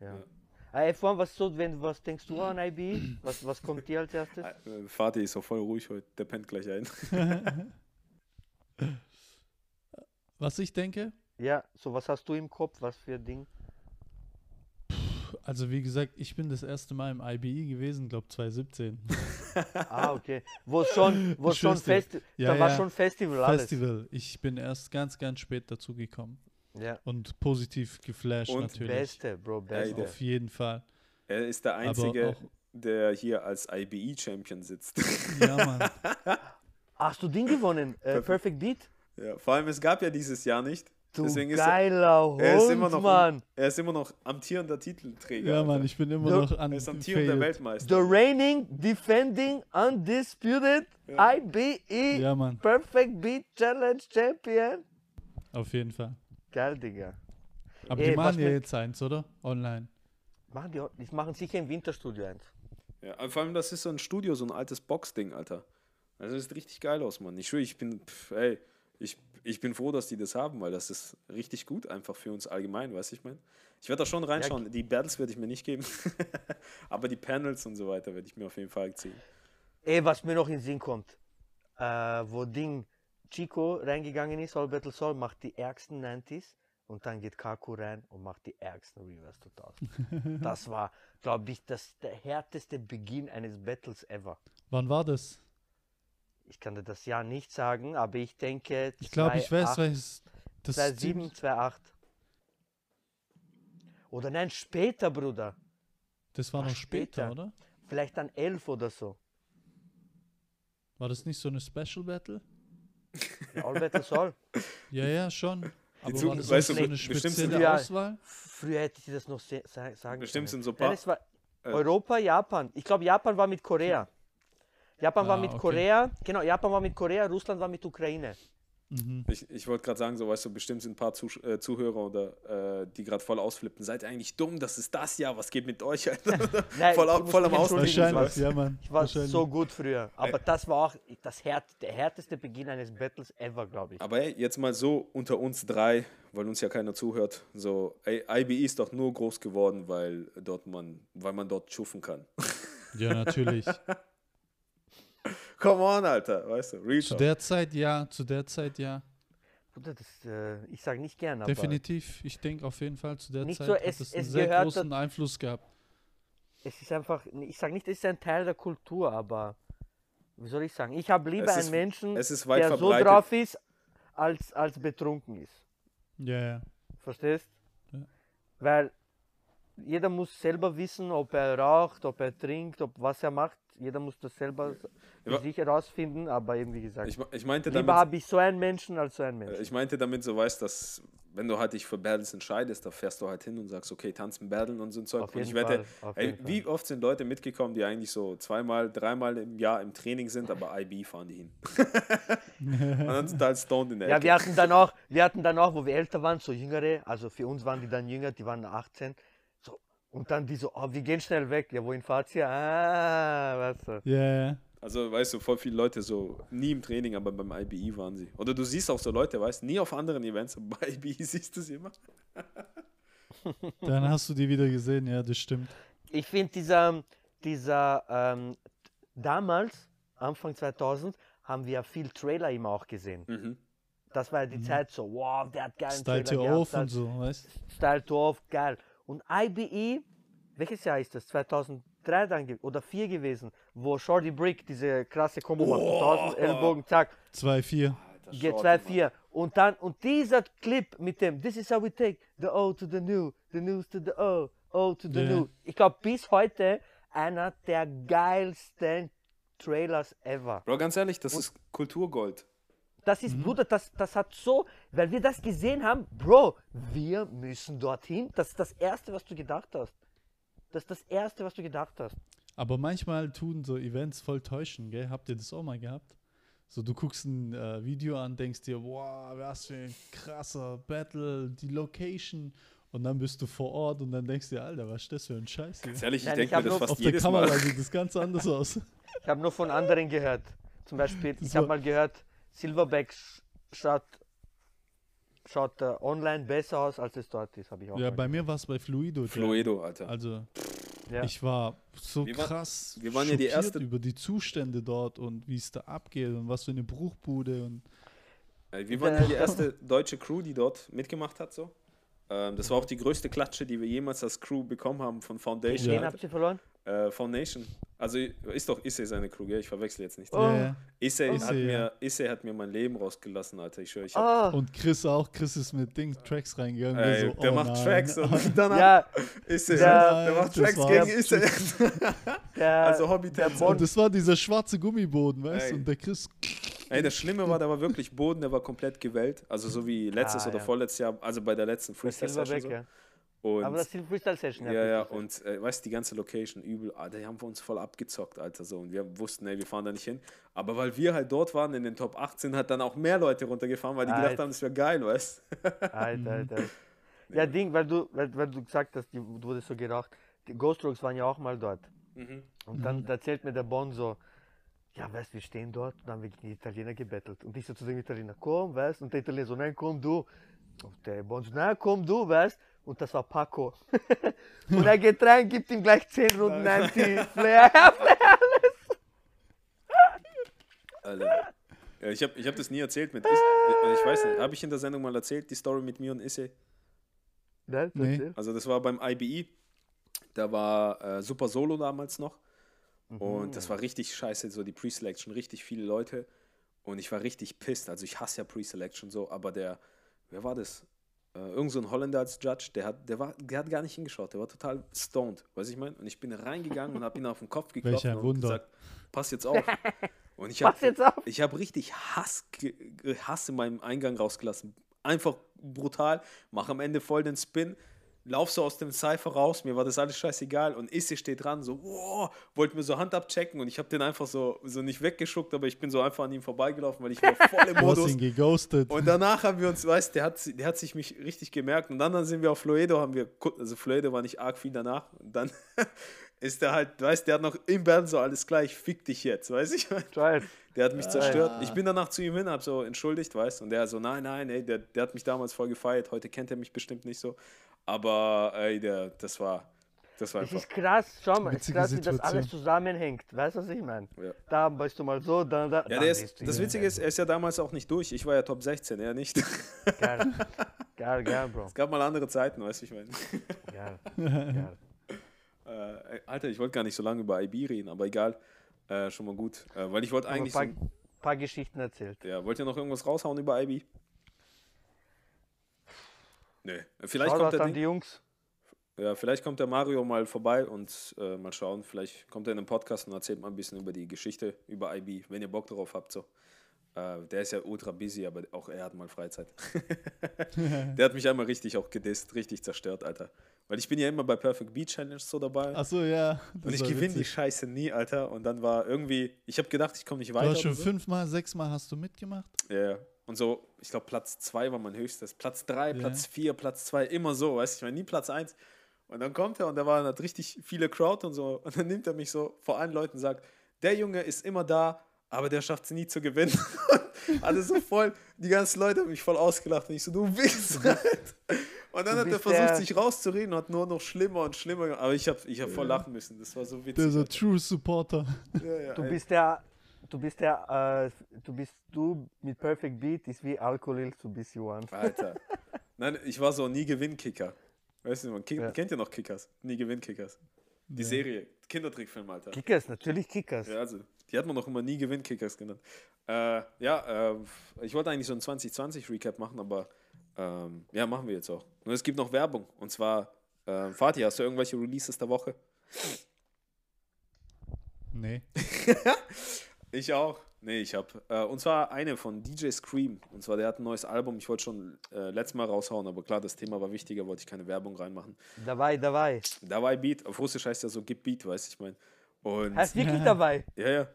Ja. Ja. Äh, F1, was, so, wenn, was denkst du an IB? Was, was kommt dir als erstes? Äh, Vati ist auch voll ruhig heute. Der pennt gleich ein. Was ich denke, Ja, so was hast du im Kopf? Was für ein Ding? Also wie gesagt, ich bin das erste Mal im IBI gewesen, glaube 2017. Ah, okay. Wo schon, wo schon. Festi Ja, da war ja. schon Festival alles. Festival. Ich bin erst ganz, ganz spät dazu gekommen Ja. und positiv geflasht Und natürlich. Beste, Bro, beste. der- Auf jeden Fall. Er ist der Einzige, auch- der hier als IBE-Champion sitzt. Ja, Mann. Hast du Ding gewonnen? Äh, Perfect Beat? ja, vor allem, es gab ja dieses Jahr nicht. Du Deswegen ist er, geiler Hund, er, ist immer noch, Mann. er ist immer noch amtierender Titelträger. Ja, Mann, ich bin immer Ja, noch an Er ist amtierender failed. Weltmeister. The reigning, defending, undisputed IBE Ja, Mann, Perfect Beat Challenge Champion. auf jeden Fall. Geil, Digga. Aber Ey, die machen ja jetzt eins, oder? Online. Machen die, die machen sicher im Winterstudio eins. Ja, aber vor allem, das ist so ein Studio, so ein altes Boxding, Alter. Also das sieht richtig geil aus, Mann. Ich schwöre, ich bin, pff, ey, ich, ich bin froh, dass die das haben, weil das ist richtig gut einfach für uns allgemein, weißt du, ich meine. Ich werde da schon reinschauen. die Battles werde ich mir nicht geben. aber die Panels und so weiter werde ich mir auf jeden Fall ziehen. Ey, was mir noch in den Sinn kommt, äh, wo Ding Chico reingegangen ist, All Battle Soul, macht die ärgsten 90s und dann geht Kaku rein und macht die ärgsten Reverse 2000. das war, glaube ich, das, der härteste Beginn eines Battles ever. Wann war das? Ich kann dir das Jahr nicht sagen, aber ich denke. Ich glaube, ich weiß, 2,8, welches. Das 2,7, 2,8. Oder nein, später, Bruder. Das war Ach, noch später, später. oder? Vielleicht dann 11 oder so. War das nicht so eine Special Battle? Ja, All Battle Soul. Ja, ja, schon. Aber Zu- war das weißt nicht du, so eine bestimmt sind spezielle ja- Auswahl? Früher hätte ich dir das noch sagen Bestimmt können. sind so Nein, paar. es war äh, Europa, Japan. Ich glaube, Japan war mit Korea. Japan war Ah, mit okay. Korea. Genau, Japan war mit Korea, Russland war mit Ukraine. Mhm. Ich, ich wollte gerade sagen, so weißt du, bestimmt sind ein paar Zusch äh, Zuhörer oder äh, die gerade voll ausflippen. Seid ihr eigentlich dumm? Das ist das Jahr. Was geht mit euch? Nein, voll, au- voll am Ausflippen. Wahrscheinlich, ja, Mann. Ich war so gut früher. Aber das war auch das härt, der härteste Beginn eines Battles ever, glaube ich. Aber ey, jetzt mal so unter uns drei, weil uns ja keiner zuhört. So, ey, IBE ist doch nur groß geworden, weil dort man, weil man dort schuffen kann. Ja, natürlich. Come on, Alter, weißt du, Real zu Talk. der Zeit ja, zu der Zeit ja. Bruder, das, äh, ich sage nicht gern, aber Definitiv. Ich denke auf jeden Fall, zu der Nicht Zeit so, hat es- es einen es sehr großen Einfluss gehabt. es ist einfach, ich sage nicht, es ist ein Teil der Kultur, aber wie soll ich sagen? Ich habe lieber Es einen ist- Menschen, es ist weit der so verbreitet. drauf ist, als, als betrunken ist. Ja, ja. Verstehst? Ja. Weil jeder muss selber wissen, ob er raucht, ob er trinkt, ob was er macht. Jeder muss das selber für Ja. sich herausfinden, aber eben wie gesagt, Ich, ich meinte lieber damit, habe ich so einen Menschen als so einen Menschen. ich meinte damit so, weißt dass wenn du halt dich für Battles entscheidest, da fährst du halt hin und sagst, okay, tanzen, battlen und so ein Zeug. Auf Und ich wette, ey, wie oft sind Leute mitgekommen, die eigentlich so zweimal, dreimal im Jahr im Training sind, aber IB fahren die hin. und dann total stoned in der Ja, Ecke. wir hatten dann auch, wir hatten dann auch, wo wir älter waren, so jüngere, also für uns waren die dann jünger, die waren 18. Und dann die so, oh, wir gehen schnell weg. Ja, wohin fahrt ihr? Ah, weißt du. Ja, ja. Also, weißt du, voll viele Leute so nie im Training, aber beim IBI waren sie. Oder du siehst auch so Leute, weißt nie auf anderen Events, aber bei IBI siehst du sie immer. Dann hast du die wieder gesehen, ja, das stimmt. Ich finde dieser, dieser ähm, damals, Anfang 2000, haben wir viel Trailer immer auch gesehen. Mhm. Das war ja die Zeit so, wow, der hat geilen Style Trailer to gehabt, off und so, weißt Style to off, geil. Und IBE, welches Jahr ist das? 2003 dann ge- oder 4 gewesen, wo Shorty Brick diese krasse Kombo macht. 1000 Ellbogen, zack, 2-4. G2-4. Und dann, und dieser Clip mit dem This is how we take the O to the new, the news to the O, O to the Ja. new. Ich glaube, bis heute einer der geilsten Trailers ever. Bro, ganz ehrlich, das ist Kulturgold. Das ist, Bruder, das, das hat so, weil wir das gesehen haben, Bro, wir müssen dorthin. Das ist das Erste, was du gedacht hast. Das ist das Erste, was du gedacht hast. Aber manchmal tun so Events voll täuschen, gell? Habt ihr das auch mal gehabt? So, du guckst ein äh, Video an, denkst dir, wow, was für ein krasser Battle, die Location. Und dann bist du vor Ort und dann denkst du dir, Alter, was ist das für ein Scheiß hier? Ganz ehrlich, ich denke ich mir das fast Auf der jedes Kamera Mal. sieht das ganz anders aus. Ich habe nur von anderen gehört. Zum Beispiel, Das ich habe mal gehört, Silverback sch- schaut, schaut äh, online besser aus, als es dort ist, habe ich auch Ja, bei mir war es bei Fluido. Fluido, Alter. Also, ja. ich war so Wir war- krass wir waren ja die schockiert erste- über die Zustände dort und wie es da abgeht und was für eine Bruchbude und Ey, Wir waren ja die erste deutsche Crew, die dort mitgemacht hat. So. Ähm, das war auch die größte Klatsche, die wir jemals als Crew bekommen haben von Foundation. Wen Ja. habt ihr verloren? Äh, Foundation. Also ist doch Isse seine Crew, gell? Ich verwechsel jetzt nicht. Oh. Ja, ja. Isse, Isse, hat ja. mir, Isse hat mir mein Leben rausgelassen, Alter. Ich schwöre, ich hab, Ah, Und Chris auch. Chris ist mit Ding Tracks reingegangen. ey, so, der oh macht nein. Tracks und danach ja, Isse, Der- der macht Tracks gegen Isse. der, Also Hobby der Tänzer. Und das war dieser schwarze Gummiboden, weißt du? Und der Chris. Ey, das Schlimme war, der war wirklich Boden, der war komplett gewellt. Also so wie letztes Ah, oder ja. vorletztes Jahr, also bei der letzten Freestyle-Session. Silverback, So. ja. Und Aber das ist die Freestyle-Session. Ja, ja, und äh, weißt du, die ganze Location übel, ah, die haben wir uns voll abgezockt, Alter, so. Und wir wussten, ey, wir fahren da nicht hin. Aber weil wir halt dort waren in den Top 18, hat dann auch mehr Leute runtergefahren, weil die gedacht Alter. haben, das wäre geil, weißt Alter, Alter. Ja, Ding, weil du, weil, weil du gesagt hast, die, du wurdest so geraucht. Die Ghost Strokes waren ja auch mal dort. Mhm. Und dann erzählt mir der Bon so, ja, weißt wir stehen dort und haben wir gegen die Italiener gebettelt. Und ich so zu dem Italiener, komm, weißt Und der Italiener so, nein, komm du. Und der Bon so, nein, komm du, weißt Und das war Paco. und er geht rein, gibt ihm gleich 10 Runden Anti, Flair, Flair. Alter. Ja, ich habe ich hab das nie erzählt mit Isse. Ich weiß nicht, habe ich in der Sendung mal erzählt, die Story mit mir und Isse? Nein, Nee. Also das war beim IBI, da war äh, Super Solo damals noch. Und das war richtig scheiße, so die Pre-Selection, richtig viele Leute. Und ich war richtig pissed. Also ich hasse ja Pre-Selection so, aber der, wer war das? Äh, irgend so ein Holländer als Judge, der hat, der war, der hat gar nicht hingeschaut, der war total stoned, weiß ich mein. Und ich bin reingegangen und habe ihn auf den Kopf geklopft Welch ein und Wunder. gesagt, pass jetzt auf. Und ich Pass habe jetzt auf. ich habe richtig Hass, Hass in meinem Eingang rausgelassen. Einfach brutal, mache am Ende voll den Spin, lauf so aus dem Cypher raus, mir war das alles scheißegal und Issy steht dran, so, wow, wollte mir so Hand abchecken und ich habe den einfach so, so nicht weggeschuckt, aber ich bin so einfach an ihm vorbeigelaufen, weil ich war voll im Du hast Modus. ihn geghostet. Und danach haben wir uns, weißt der hat, der hat sich mich richtig gemerkt. Und dann, dann sind wir auf Floedo, haben wir, also Floedo war nicht arg viel danach. Und dann ist der halt, weißt der hat noch im Band so alles gleich, fick dich jetzt, weiß ich. Scheiße. Der hat mich zerstört. Ich bin danach zu ihm hin, hab so entschuldigt, weißt Und der so, nein, nein, ey, der, der hat mich damals voll gefeiert. Heute kennt er mich bestimmt nicht so. Aber, ey, der, das war, das war Es ist krass, schau mal, es ist krass, wie das alles zusammenhängt. Weißt du, was ich meine? Ja. Da bist du mal so, dann da. Ja, ist, das. Witzige ist, er ist ja damals auch nicht durch. Ich war ja Top 16, er nicht. es Geil, geil, geil, Bro. gab mal andere Zeiten, weißt du, ich meine. Geil, geil. Äh, Alter, ich wollte gar nicht so lange über IB reden, aber egal. Äh, schon mal gut. Äh, weil ich wollte Haben ein eigentlich. paar, So, paar Geschichten erzählt. ja, wollt ihr noch irgendwas raushauen über IB? Nee. Vielleicht Shoutout kommt, der an Ding, die Jungs. ja, vielleicht kommt der Mario mal vorbei und äh, mal schauen. Vielleicht kommt er in den Podcast und erzählt mal ein bisschen über die Geschichte über IB, wenn ihr Bock darauf habt. So. Äh, der ist ja ultra busy, aber auch er hat mal Freizeit. der hat mich einmal richtig auch gedisst, richtig zerstört, Alter. Weil ich bin ja immer bei Perfect Beat Challenge so dabei. Achso, ja. das Und ich gewinne die. Scheiße nie, Alter. Und dann war irgendwie, ich habe gedacht, ich komme nicht Du weiter. hast schon so. fünfmal, sechsmal hast du mitgemacht? Ja, ja. Und so, ich glaube, Platz 2 war mein höchstes. Platz 3, Ja. Platz 4, Platz 2, immer so, weißt du, ich meine, nie Platz 1. Und dann kommt er und da waren halt richtig viele Crowd und so. Und dann nimmt er mich so vor allen Leuten und sagt, der Junge ist immer da, aber der schafft es nie zu gewinnen. Alles so voll, die ganzen Leute haben mich voll ausgelacht. Und ich so, du Wichser. Und dann hat er versucht, sich rauszureden und hat nur noch schlimmer und schlimmer. Aber ich habe ich hab voll lachen müssen. Das war so witzig. Der so Alter. True Supporter. Ja, ja, Du bist der, du bist der, äh, du bist du mit Perfect Beat ist wie Alkohol zu bis you want. Alter. Nein, ich war so nie Gewinnkicker. Weißt du, man Kick, Ja. kennt ihr noch Kickers? Nie Gewinnkickers. Die Serie, Kindertrickfilm, Alter. Kickers, natürlich Kickers. Ja, also, die hat man noch immer nie Gewinnkickers genannt. Äh, ja, äh, ich wollte eigentlich so ein 2020-Recap machen, aber ähm, ja, machen wir jetzt auch. Nur es gibt noch Werbung. Und zwar, äh, Fatih, hast du irgendwelche Releases der Woche? Nee. Ich auch. Nee, ich hab. Äh, und zwar eine von DJ Scream. Und zwar, der hat ein neues Album. Ich wollte schon äh, letztes Mal raushauen, aber klar, das Thema war wichtiger, wollte ich keine Werbung reinmachen. Dabei, dabei. Dabei Beat, auf Russisch heißt ja so Gib Beat, weißt du, ich meine. Und Heißt wirklich dabei. ja, ja.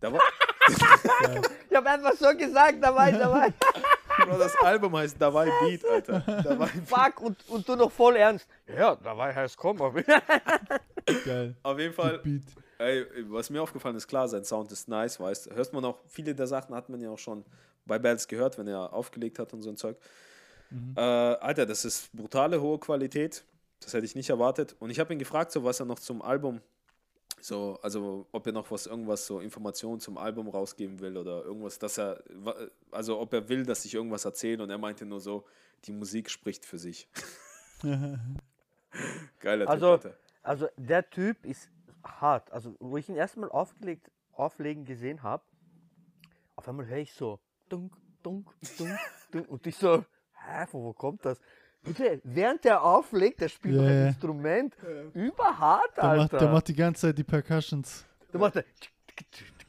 Da war, Ich habe einfach so gesagt, dabei, dabei. Bro, das Album heißt Dabei Beat, Alter. Dabei Beat. Fuck, und, und du noch voll ernst. Ja, dabei heißt komm. Geil. Auf jeden Fall, Beat. Ey, was mir aufgefallen ist, klar, sein Sound ist nice, weißt du. Hörst man auch, viele der Sachen hat man ja auch schon bei Bands gehört, wenn er aufgelegt hat und so ein Zeug. Äh, Alter, das ist brutale, hohe Qualität. Das hätte ich nicht erwartet. Und ich habe ihn gefragt, so was er noch zum Album, so, also ob er noch was, irgendwas, so Informationen zum Album rausgeben will oder irgendwas, dass er, also ob er will, dass ich irgendwas erzähle und er meinte nur so, die Musik spricht für sich. Geiler Also, Typ, Alter. also der Typ ist hart. Also, wo ich ihn erstmal aufgelegt, auflegen gesehen habe, auf einmal höre ich so dunk, dunk, dunk, dunk und ich so, hä, von wo kommt das? Bitte, während der auflegt, der spielt Ja, ein. Instrument, überhart, Der macht, Alter. der macht die ganze Zeit die Percussions. Der macht der-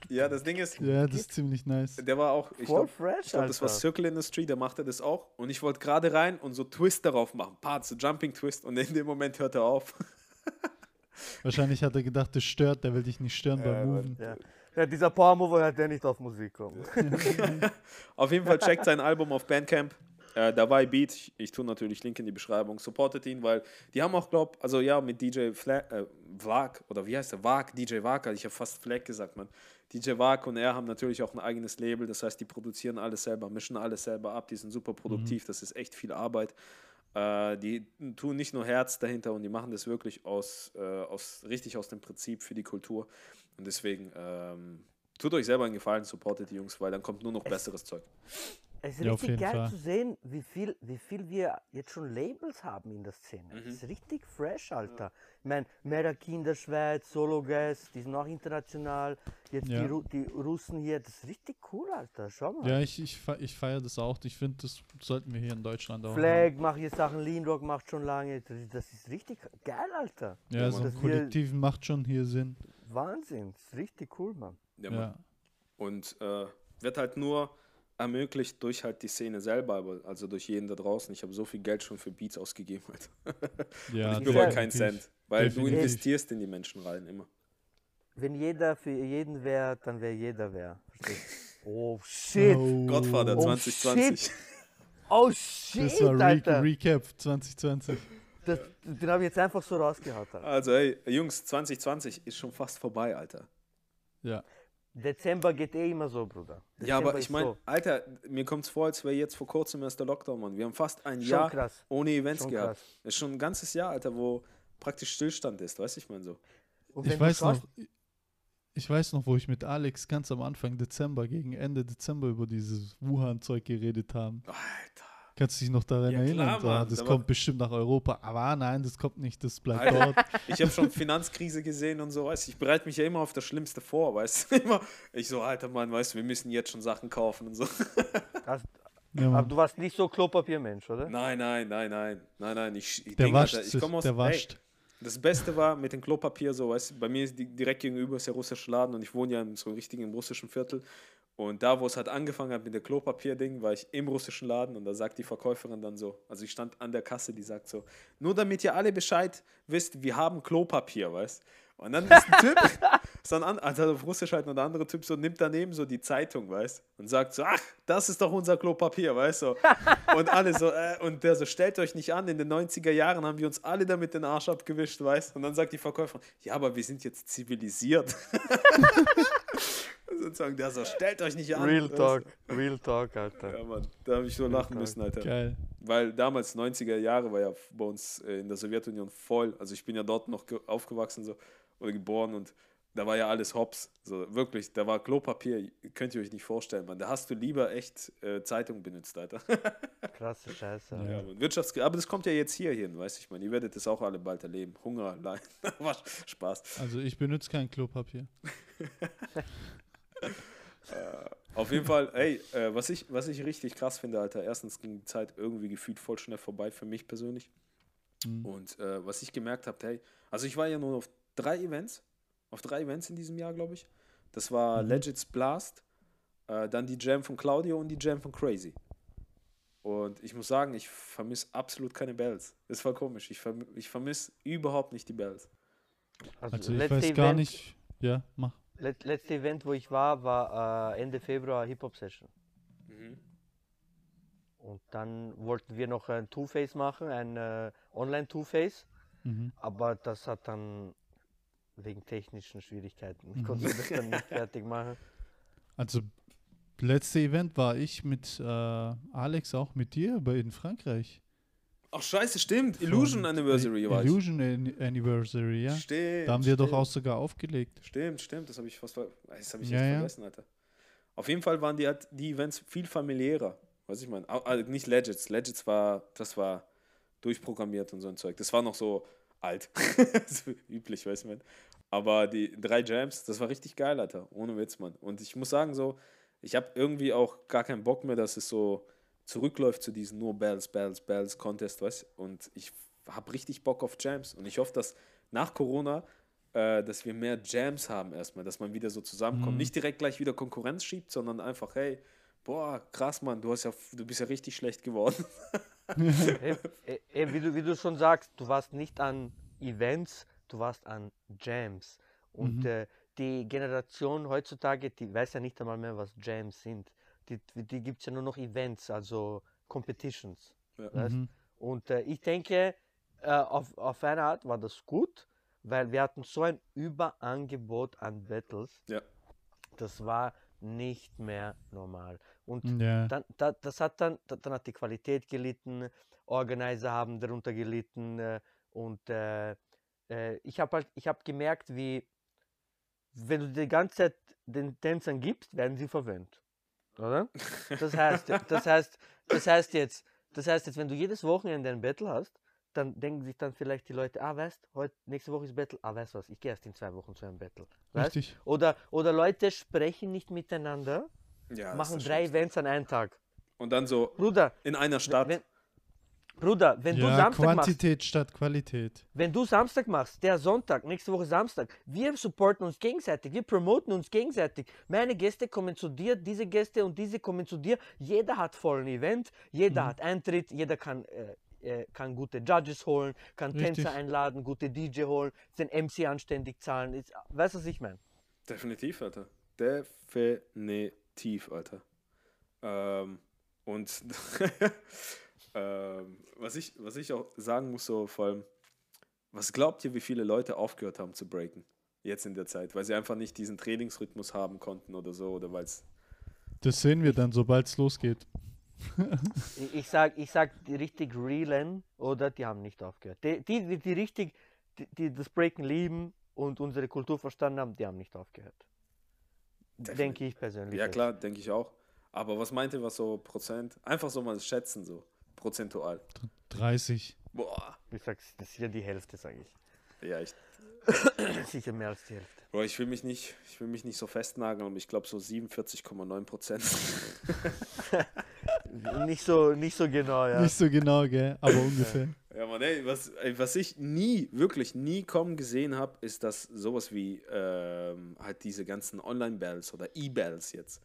Ja, das Ding ist, Ja, das ist ziemlich nice. Der war auch, ich Voll glaube, fresh, glaub, das war Alter. Circle Industry, der machte das auch. Und ich wollte gerade rein und so Twist darauf machen. Parts, so Jumping Twist. Und in dem Moment hört er auf. Wahrscheinlich hat er gedacht, das stört, der will dich nicht stören Ja, beim Moven. ja. ja, dieser Power Mover hört der nicht auf Musik kommen. Auf jeden Fall checkt sein Album auf Bandcamp. Äh, dabei Beat, ich, ich tue natürlich Link in die Beschreibung, supportet ihn, weil die haben auch, glaub, also ja, mit DJ Fla äh, Vlag, oder wie heißt der? Vag, DJ Vag, ich habe fast Flag gesagt, man. DJ Vag und er haben natürlich auch ein eigenes Label, das heißt, die produzieren alles selber, mischen alles selber ab, die sind super produktiv, das ist echt viel Arbeit. Äh, die tun nicht nur Herz dahinter und die machen das wirklich aus, äh, aus richtig aus dem Prinzip für die Kultur. Und deswegen ähm, tut euch selber einen Gefallen, supportet die Jungs, weil dann kommt nur noch besseres Zeug. Es ist Ja, richtig geil Fall. zu sehen, wie viel, wie viel wir jetzt schon Labels haben in der Szene. Das ist richtig fresh, Alter. Ich meine, Merak in der Schweiz, Solo Gas, die sind auch international. Jetzt Ja. die, Ru die Russen hier, das ist richtig cool, Alter. Schau mal. Ja, ich, ich, fe- ich feiere das auch. Ich finde, das sollten wir hier in Deutschland auch. Flag macht jetzt Sachen, Lean Rock macht schon lange. Das, ist- richtig geil, Alter. Ja, so ein Kollektiv macht schon hier Sinn. Wahnsinn. Das ist richtig cool, Mann. Ja, Mann. Ja. Und äh, wird halt nur ermöglicht durch halt die Szene selber, aber- also durch jeden da draußen. Ich habe so viel Geld schon für Beats ausgegeben. Alter. Ja, Und ich bereue keinen. Cent, weil Definitiv. du investierst in die Menschen rein immer. Wenn jeder für jeden wäre, dann wäre jeder wer. Oh shit. Oh, Godfather Oh, 2020. Oh shit, Das war Re Alter. Recap 2020. Das, den habe ich jetzt einfach so rausgehauen. Alter. Also, ey, Jungs, 2020 ist schon fast vorbei, Alter. Ja. Dezember geht eh immer so, Bruder. Ja, aber Dezember ich meine, so. Alter, mir kommt es vor, als wäre jetzt vor kurzem erst der Lockdown, Mann. Wir haben fast ein Schon Jahr krass. ohne Events Schon gehabt. krass. Das ist schon ein ganzes Jahr, Alter, wo praktisch Stillstand ist, weißt du, ich meine so. Und Ich weiß noch, ich weiß noch, wo ich mit Alex ganz am Anfang Dezember, gegen Ende Dezember über dieses Wuhan-Zeug geredet haben. Alter. Kannst du dich noch daran Ja, erinnern? klar, So, Mann. das Da kommt bestimmt nach Europa. Aber nein, das kommt nicht, das bleibt Alter. dort. Ich habe schon Finanzkrise gesehen und so, weißt ich bereite mich ja immer auf das Schlimmste vor, weißt du, immer. Ich so, alter Mann, weißt du, wir müssen jetzt schon Sachen kaufen und so. Hast, Ja, aber du warst nicht so Klopapiermensch, oder? Nein, nein, nein, nein, nein, nein, ich, ich Der denk, wascht, Alter, ich komme aus, der ey, wascht. Das Beste war mit dem Klopapier so, weißt du, bei mir ist die, direkt gegenüber ist der russische Laden und ich wohne ja in so richtig im russischen Viertel. Und da, wo es halt angefangen hat mit dem Klopapier-Ding, war ich im russischen Laden und da sagt die Verkäuferin dann so, also ich stand an der Kasse, die sagt so, nur damit ihr alle Bescheid wisst, wir haben Klopapier, weißt Und dann ist ein Typ, so ein, also auf Russisch halt noch ein anderer Typ, so nimmt daneben so die Zeitung, weißt und sagt so, ach, das ist doch unser Klopapier, weißt du. Und alle so, äh, und der so, stellt euch nicht an, in den 90er Jahren haben wir uns alle damit den Arsch abgewischt, weißt Und dann sagt die Verkäuferin, ja, aber wir sind jetzt zivilisiert. Sozusagen, der so, stellt euch nicht an. Real. Talk, Real Talk, Alter. Ja, Mann, da habe ich so lachen Talk. müssen, Alter. Geil. Weil damals, 90er Jahre, war ja bei uns äh, in der Sowjetunion voll. Also ich bin ja dort noch ge- aufgewachsen so, oder geboren und da war ja alles Hops. So, wirklich, da war Klopapier, könnt ihr euch nicht vorstellen, Mann. Da hast du lieber echt äh, Zeitung benutzt, Alter. Krasse Scheiße. Ja. ja, Mann. Wirtschaftskrise. Aber das kommt ja jetzt hier hin, weißt du, ich meine, ihr werdet das auch alle bald erleben. Hunger, Leid. Spaß. Also ich benutze kein Klopapier. Auf jeden Fall, ey, äh, was, ich, was ich richtig krass finde, Alter, erstens ging die Zeit irgendwie gefühlt voll schnell vorbei für mich persönlich. Mhm. Und äh, was ich gemerkt habe, hey, also ich war ja nur auf drei Events, auf drei Events in diesem Jahr, glaube ich. Das war Mhm. Legends Blast, äh, dann die Jam von Claudio und die Jam von Crazy. Und ich muss sagen, ich vermisse absolut keine Bells. Das war komisch. Ich, verm ich vermisse überhaupt nicht die Bells. Also ich letzte weiß gar Event- nicht. Ja, mach. Let, letzte Event, wo ich war, war äh, Ende Februar Hip-Hop-Session. Und dann wollten wir noch ein Two-Face machen, ein äh, Online-Two-Face. Mhm. Aber das hat dann wegen technischen Schwierigkeiten. Ich konnte das dann nicht fertig machen. Also letzte Event war ich mit äh, Alex auch mit dir in Frankreich. Ach scheiße, stimmt. Illusion Von- Anniversary war ich. Illusion An Anniversary, ja. Stimmt. Da haben wir doch stimmt. auch sogar aufgelegt. Stimmt, stimmt, das habe ich fast ver das habe ich Ja, ja. vergessen, Alter. Auf jeden Fall waren die, die Events viel familiärer. Was ich meine, also nicht Legends. Legends war, das war durchprogrammiert und so ein Zeug. Das war noch so alt. so üblich, weißt du, man. Aber die drei Jams, das war richtig geil, Alter. Ohne Witz, Mann. Und ich muss sagen, so, ich habe irgendwie auch gar keinen Bock mehr, dass es so zurückläuft zu diesen nur Bells, Bells, Bells Contest, weißt du? Und ich habe richtig Bock auf Jams. Und ich hoffe, dass nach Corona äh, dass wir mehr Jams haben erstmal, dass man wieder so zusammenkommt. Mhm. Nicht direkt gleich wieder Konkurrenz schiebt, sondern einfach, hey, boah, krass, Mann, du hast ja, du bist ja richtig schlecht geworden. Ey, ey, wie, du, wie du schon sagst, du warst nicht an Events, du warst an Jams. Und Mhm. äh, die Generation heutzutage, die weiß ja nicht einmal mehr, was Jams sind. Die, die gibt es ja nur noch Events, also Competitions. Ja. Weißt? Mhm. Und äh, ich denke, äh, auf, auf eine Art war das gut, weil wir hatten so ein Überangebot an Battles. Ja. Das war nicht mehr normal. Und Ja. dann, da, das hat dann, da- dann hat die Qualität gelitten, Organizer haben darunter gelitten äh, und äh, äh, ich habe halt, ich habe gemerkt, wie wenn du die ganze Zeit den Tänzern gibst, werden sie verwöhnt. Oder? Das heißt, das heißt, das heißt jetzt, das heißt jetzt, wenn du jedes Wochenende ein Battle hast, dann denken sich dann vielleicht die Leute, ah, weißt, heute, nächste Woche ist Battle, ah, weißt du was, ich gehe erst in zwei Wochen zu einem Battle. Weißt? Richtig. Oder, oder Leute sprechen nicht miteinander, Ja, machen drei. Events an einem Tag. Und dann so Bruder, in einer Stadt. wenn, Bruder, wenn du ja, Samstag machst, Quantität statt Qualität. wenn du Samstag machst, der Sonntag, nächste Woche Samstag, wir supporten uns gegenseitig, wir promoten uns gegenseitig. Meine Gäste kommen zu dir, diese Gäste und diese kommen zu dir. Jeder hat vollen Event, jeder Mhm. hat Eintritt, jeder kann, äh, äh, kann gute Judges holen, kann Richtig. Tänzer einladen, gute DJ holen, den MC anständig zahlen. Ist, weißt du, was ich meine? Definitiv, Alter. Definitiv, Alter. Ähm, und ähm, was, ich, was ich auch sagen muss, so vor allem, was glaubt ihr, wie viele Leute aufgehört haben zu breaken? Jetzt in der Zeit, weil sie einfach nicht diesen Trainingsrhythmus haben konnten oder so, oder weil es. Das sehen wir dann, sobald es losgeht. Ich, sag, ich sag die richtig realen, oder die haben nicht aufgehört. Die, die, die, richtig, die, die das Breaken lieben und unsere Kultur verstanden haben, die haben nicht aufgehört. Definitiv. Denke ich persönlich. Ja, klar, denke ich auch. Aber was meint ihr, was so Prozent? Einfach so mal schätzen, so prozentual. 30. Boah. Ich sag's, das ist ja die Hälfte, sage ich. Ja, ich, Sicher mehr als die Hälfte. boah, ich will mich nicht, ich will mich nicht so festnageln, aber ich glaube so 47,9 Prozent. Nicht so, nicht so genau, ja. Nicht so genau, gell? Aber ungefähr. Ja, Mann, ey, was, ey, was ich nie, wirklich nie kommen gesehen habe, ist, dass sowas wie ähm, halt diese ganzen Online-Bells oder E-Bells jetzt,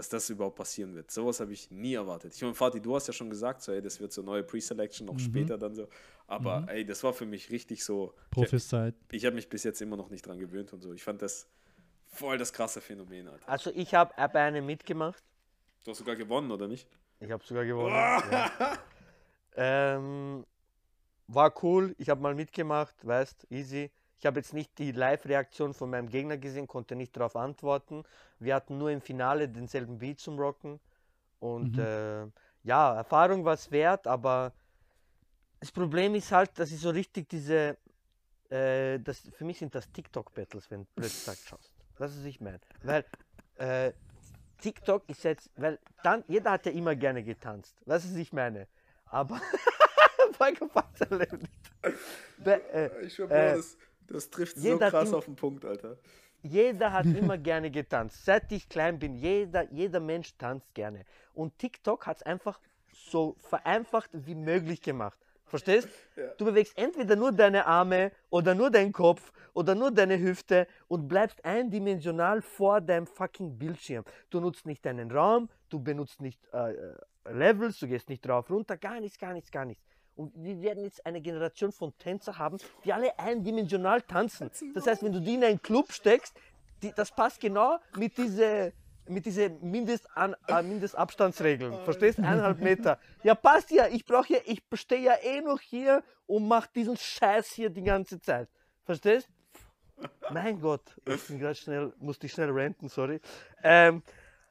dass das überhaupt passieren wird. Sowas habe ich nie erwartet. Ich meine, Fatih, du hast ja schon gesagt, so, ey, das wird so neue Pre-Selection, noch später dann so. Aber ey, das war für mich richtig so. Ich, Prophezeit. ich habe mich bis jetzt immer noch nicht dran gewöhnt und so. Ich fand das voll das krasse Phänomen, Alter. Also ich habe bei einem mitgemacht. Du hast sogar gewonnen, oder nicht? Ich habe sogar gewonnen. ja. ähm, war cool. Ich habe mal mitgemacht, weißt, easy. Ich habe jetzt nicht die Live-Reaktion von meinem Gegner gesehen, konnte nicht darauf antworten. Wir hatten nur im Finale denselben Beat zum Rocken. Und äh, ja, Erfahrung war es wert, aber das Problem ist halt, dass ich so richtig diese, äh, das, für mich sind das TikTok-Battles, wenn du blöd gesagt schaust. Das ist, was ich meine. Weil äh, TikTok ist jetzt, weil dann, jeder hat ja immer gerne getanzt. Das ist, was ich meine. Aber, Michael Faxer lebt äh, Ich schwör, äh, das, das trifft so jeder hat krass immer- auf den Punkt, Alter. jeder hat immer gerne getanzt. Seit ich klein bin, jeder, jeder Mensch tanzt gerne. Und TikTok hat es einfach so vereinfacht wie möglich gemacht. Verstehst? Du bewegst entweder nur deine Arme oder nur deinen Kopf oder nur deine Hüfte und bleibst eindimensional vor deinem fucking Bildschirm. Du nutzt nicht deinen Raum, du benutzt nicht äh, äh, Levels, du gehst nicht drauf runter, gar nichts, gar nichts, gar nichts. Und wir werden jetzt eine Generation von Tänzer haben, die alle eindimensional tanzen. Das heißt, wenn du die in einen Club steckst, die, das passt genau mit diese mit diese Mindestan äh, Mindestabstandsregeln. Verstehst? Eineinhalb Meter. Ja, passt ja. Ich brauche ja, ich stehe ja eh noch hier und mache diesen Scheiß hier die ganze Zeit. Verstehst? Mein Gott, ich bin gerade schnell, musste ich schnell ranten, sorry. Ähm,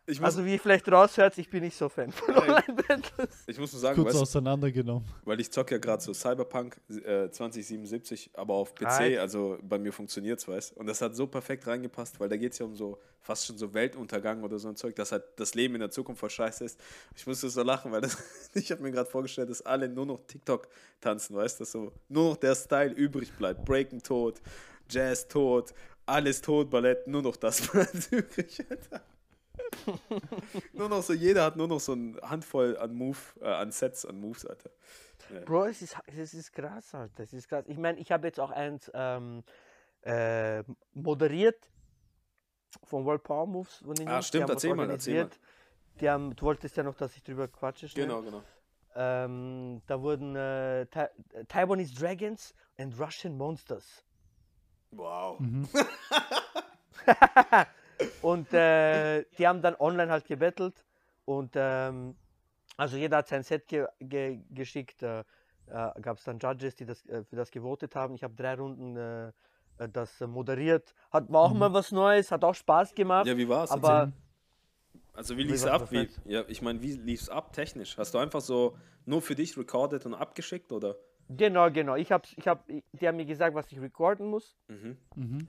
Ich muss, also wie ihr vielleicht raushört, ich bin nicht so Fan von Online-Battles. ich muss nur sagen, Kurz weißt, auseinandergenommen. weil ich zocke ja gerade so Cyberpunk äh, 2077, aber auf PC, Alter. also bei mir funktioniert es, weißt Und das hat so perfekt reingepasst, weil da geht es ja um so fast schon so Weltuntergang oder so ein Zeug, dass halt das Leben in der Zukunft voll scheiße ist. Ich musste so lachen, weil das, ich habe mir gerade vorgestellt, dass alle nur noch TikTok tanzen, weißt du, dass so nur noch der Style übrig bleibt. Breaken tot, Jazz tot, alles tot, Ballett, nur noch das bleibt übrig, Alter. nur noch so, jeder hat nur noch so eine Handvoll an Move, äh, an Sets, an Moves, Alter. Bro, es ist, es ist krass, Alter. Es ist krass. Ich meine, ich habe jetzt auch eins ähm, äh, moderiert von World Power Moves. Von den Ah, Jungs. Die stimmt, erzähl mal, erzähl mal. Die haben, du wolltest ja noch, dass ich drüber quatsche. Schnell. Genau, genau. Ähm, da wurden äh, Ta Taiwanese Dragons and Russian Monsters. Wow. Und äh, die haben dann online halt gebettelt und ähm, also jeder hat sein Set ge ge geschickt. Äh, äh, Gab es dann Judges, die das, äh, für das gewotet haben. Ich habe drei Runden äh, äh, das äh, moderiert. Hat, war auch mal was Neues, hat auch Spaß gemacht. Ja, wie war's? aber. Also wie lief's was- ab? Wie, ja, ich meine, wie lief's ab technisch? Hast du einfach so nur für dich recorded und abgeschickt oder? genau, genau. Ich hab's, ich hab, die haben mir gesagt, was ich recorden muss, Mhm.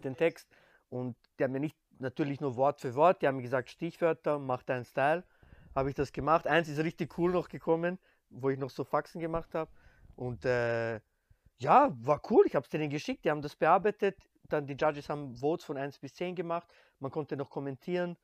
den Text. Und die haben mir nicht natürlich nur Wort für Wort, die haben gesagt Stichwörter, mach deinen Style. habe ich das gemacht. Eins ist richtig cool noch gekommen, wo ich noch so Faxen gemacht habe. Und äh, ja, war cool. Ich habe es denen geschickt, die haben das bearbeitet. Dann die Judges haben Votes von 1 bis 10 gemacht. Man konnte noch kommentieren,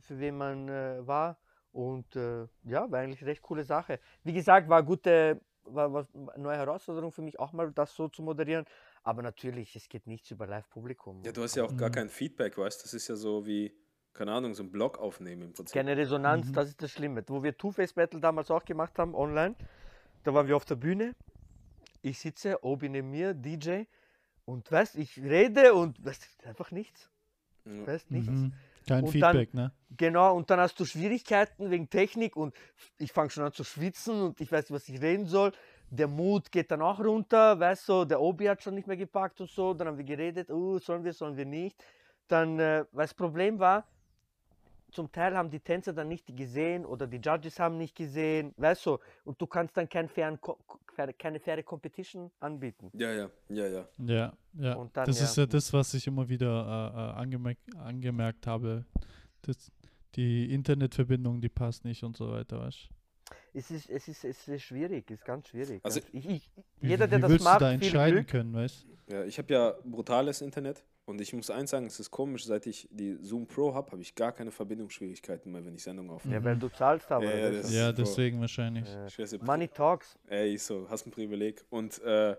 für wen man äh, war. Und äh, ja, war eigentlich eine recht coole Sache. Wie gesagt, war gute, war, war eine neue Herausforderung für mich, auch mal das so zu moderieren. Aber natürlich, es geht nichts über Live-Publikum. Ja, du hast ja auch gar Mhm. kein Feedback, weißt du? Das ist ja so wie, keine Ahnung, so ein Blog aufnehmen im Prinzip. Keine Resonanz, Mhm. das ist das Schlimme. Wo wir Two-Face Battle damals auch gemacht haben, online, da waren wir auf der Bühne. Ich sitze, Obi neben mir, DJ, und weißt, ich rede und weißt, einfach nichts. Ja. Weißt, nichts. Mhm. Kein Und dann- Feedback, ne? Genau, und dann hast du Schwierigkeiten wegen Technik und ich fange schon an zu schwitzen und ich weiß nicht, was ich reden soll. Der Mut geht dann auch runter, weißt du, der Obi hat schon nicht mehr gepackt und so. Dann haben wir geredet, uh, sollen wir, sollen wir nicht. Dann, äh, weil das Problem war, zum Teil haben die Tänzer dann nicht gesehen oder die Judges haben nicht gesehen, weißt du, und du kannst dann kein fairen, keine faire Competition anbieten. ja, ja, ja, ja. Ja, ja. Und dann, das ja. ist ja das, was ich immer wieder äh, äh, angemerk angemerkt habe. Das, die Internetverbindung, die passt nicht und so weiter, weißt Es ist, es ist, es ist schwierig, es ist ganz schwierig. Also, ganz, ich, ich, Wie, jeder, der wie das willst macht, du da viel entscheiden Glück. können, weißt Ja, ich habe ja brutales Internet und ich muss eins sagen, es ist komisch, seit ich die Zoom Pro habe, habe ich gar keine Verbindungsschwierigkeiten mehr, wenn ich Sendungen aufnehme. Ja, weil du zahlst aber. Ja, ja, das das- ist- Ja, so. deswegen wahrscheinlich. äh, Money talks. Ey, so, hast ein Privileg. Und äh,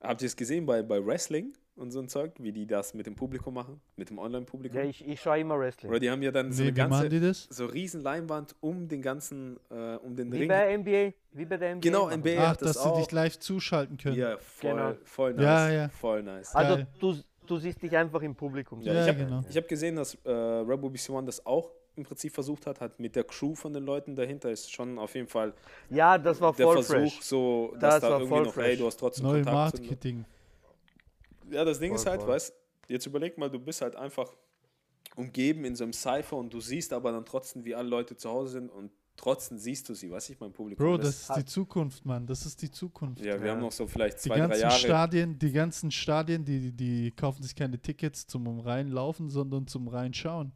habt ihr es gesehen bei, bei Wrestling und so ein Zeug, wie die das mit dem Publikum machen? Mit dem Online-Publikum? Ja, ich, ich schaue immer Wrestling. Oder die haben ja dann so Wie, eine wie ganze, die das? so riesen Leinwand um den ganzen, äh, um den Wie Ring. bei NBA, wie bei der NBA. Genau, NBA. sie. Ach, das dass sie auch. dich live zuschalten können. Ja, voll, Genau. voll nice. Ja, ja. Voll nice. Also du, du siehst dich einfach im Publikum. Ja, Ja, ich habe genau. hab gesehen, dass äh, Rebel BC One das auch im Prinzip versucht hat, hat mit der Crew von den Leuten dahinter ist schon auf jeden Fall Ja, das war der voll Versuch, fresh. so Das dass da war irgendwie voll noch, ey, fresh. du hast trotzdem Neue Kontakt. zu Marketing. Ja, das Ding Voll, ist halt, voll. weißt jetzt überleg mal, du bist halt einfach umgeben in so einem Cypher und du siehst aber dann trotzdem, wie alle Leute zu Hause sind und trotzdem siehst du sie, weißt ich, mein Publikum. Bro, das- das ist die Zukunft, Mann. Das ist die Zukunft. ja, wir Ja. haben noch so vielleicht Die zwei, drei ganzen Jahre. Stadien, die ganzen Stadien, die, die kaufen sich keine Tickets zum reinlaufen, sondern zum reinschauen.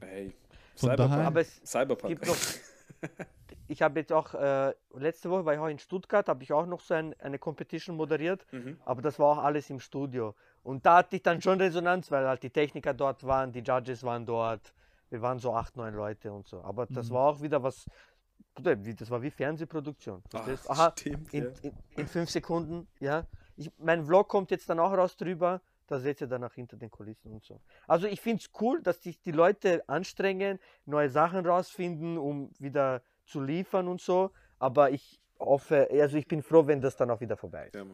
Hey, Von Cyberpunk. daheim. Aber es Cyberpunk. gibt noch. Ich habe jetzt auch, äh, letzte Woche war ich auch in Stuttgart, habe ich auch noch so ein, eine Competition moderiert, Mhm. aber das war auch alles im Studio. Und da hatte ich dann schon Resonanz, weil halt die Techniker dort waren, die Judges waren dort, wir waren so acht, neun Leute und so. Aber das Mhm. war auch wieder was, wie- das war wie Fernsehproduktion. Verstehst? Aha, stimmt, in, ja. in, in fünf Sekunden, ja. Ich, mein Vlog kommt jetzt dann auch raus drüber, da seht ihr dann auch hinter den Kulissen und so. Also ich finde es cool, dass sich die Leute anstrengen, neue Sachen rausfinden, um wieder zu liefern und so. Aber ich hoffe, also ich bin froh, wenn das dann auch wieder vorbei ist. Ja.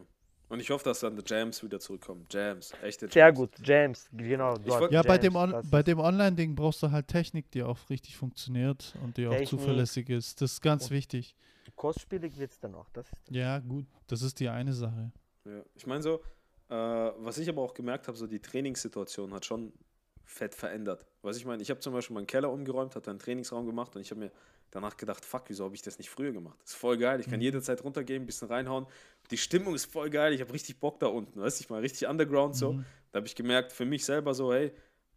Und ich hoffe, dass dann die Jams wieder zurückkommen. Jams, echte Jams. Sehr gut, James, genau. dort Ja, bei Jams, dem, On das bei dem Online-Ding brauchst du halt Technik, die auch richtig funktioniert und die auch Technik. zuverlässig ist. Das ist ganz Und- wichtig. Kostspielig wird es dann auch. Das ist Ja, gut, das ist die eine Sache. Ja. Ich meine so, äh, was ich aber auch gemerkt habe, so die Trainingssituation hat schon fett verändert. Was ich meine, ich habe zum Beispiel meinen Keller umgeräumt, hatte einen Trainingsraum gemacht und ich habe mir danach gedacht, fuck, wieso habe ich das nicht früher gemacht? Ist voll geil, ich kann Mhm. jederzeit runtergehen, ein bisschen reinhauen. Die Stimmung ist voll geil, ich habe richtig Bock da unten, weißt du, ich mal richtig underground so. Mhm. Da habe ich gemerkt, für mich selber so, hey,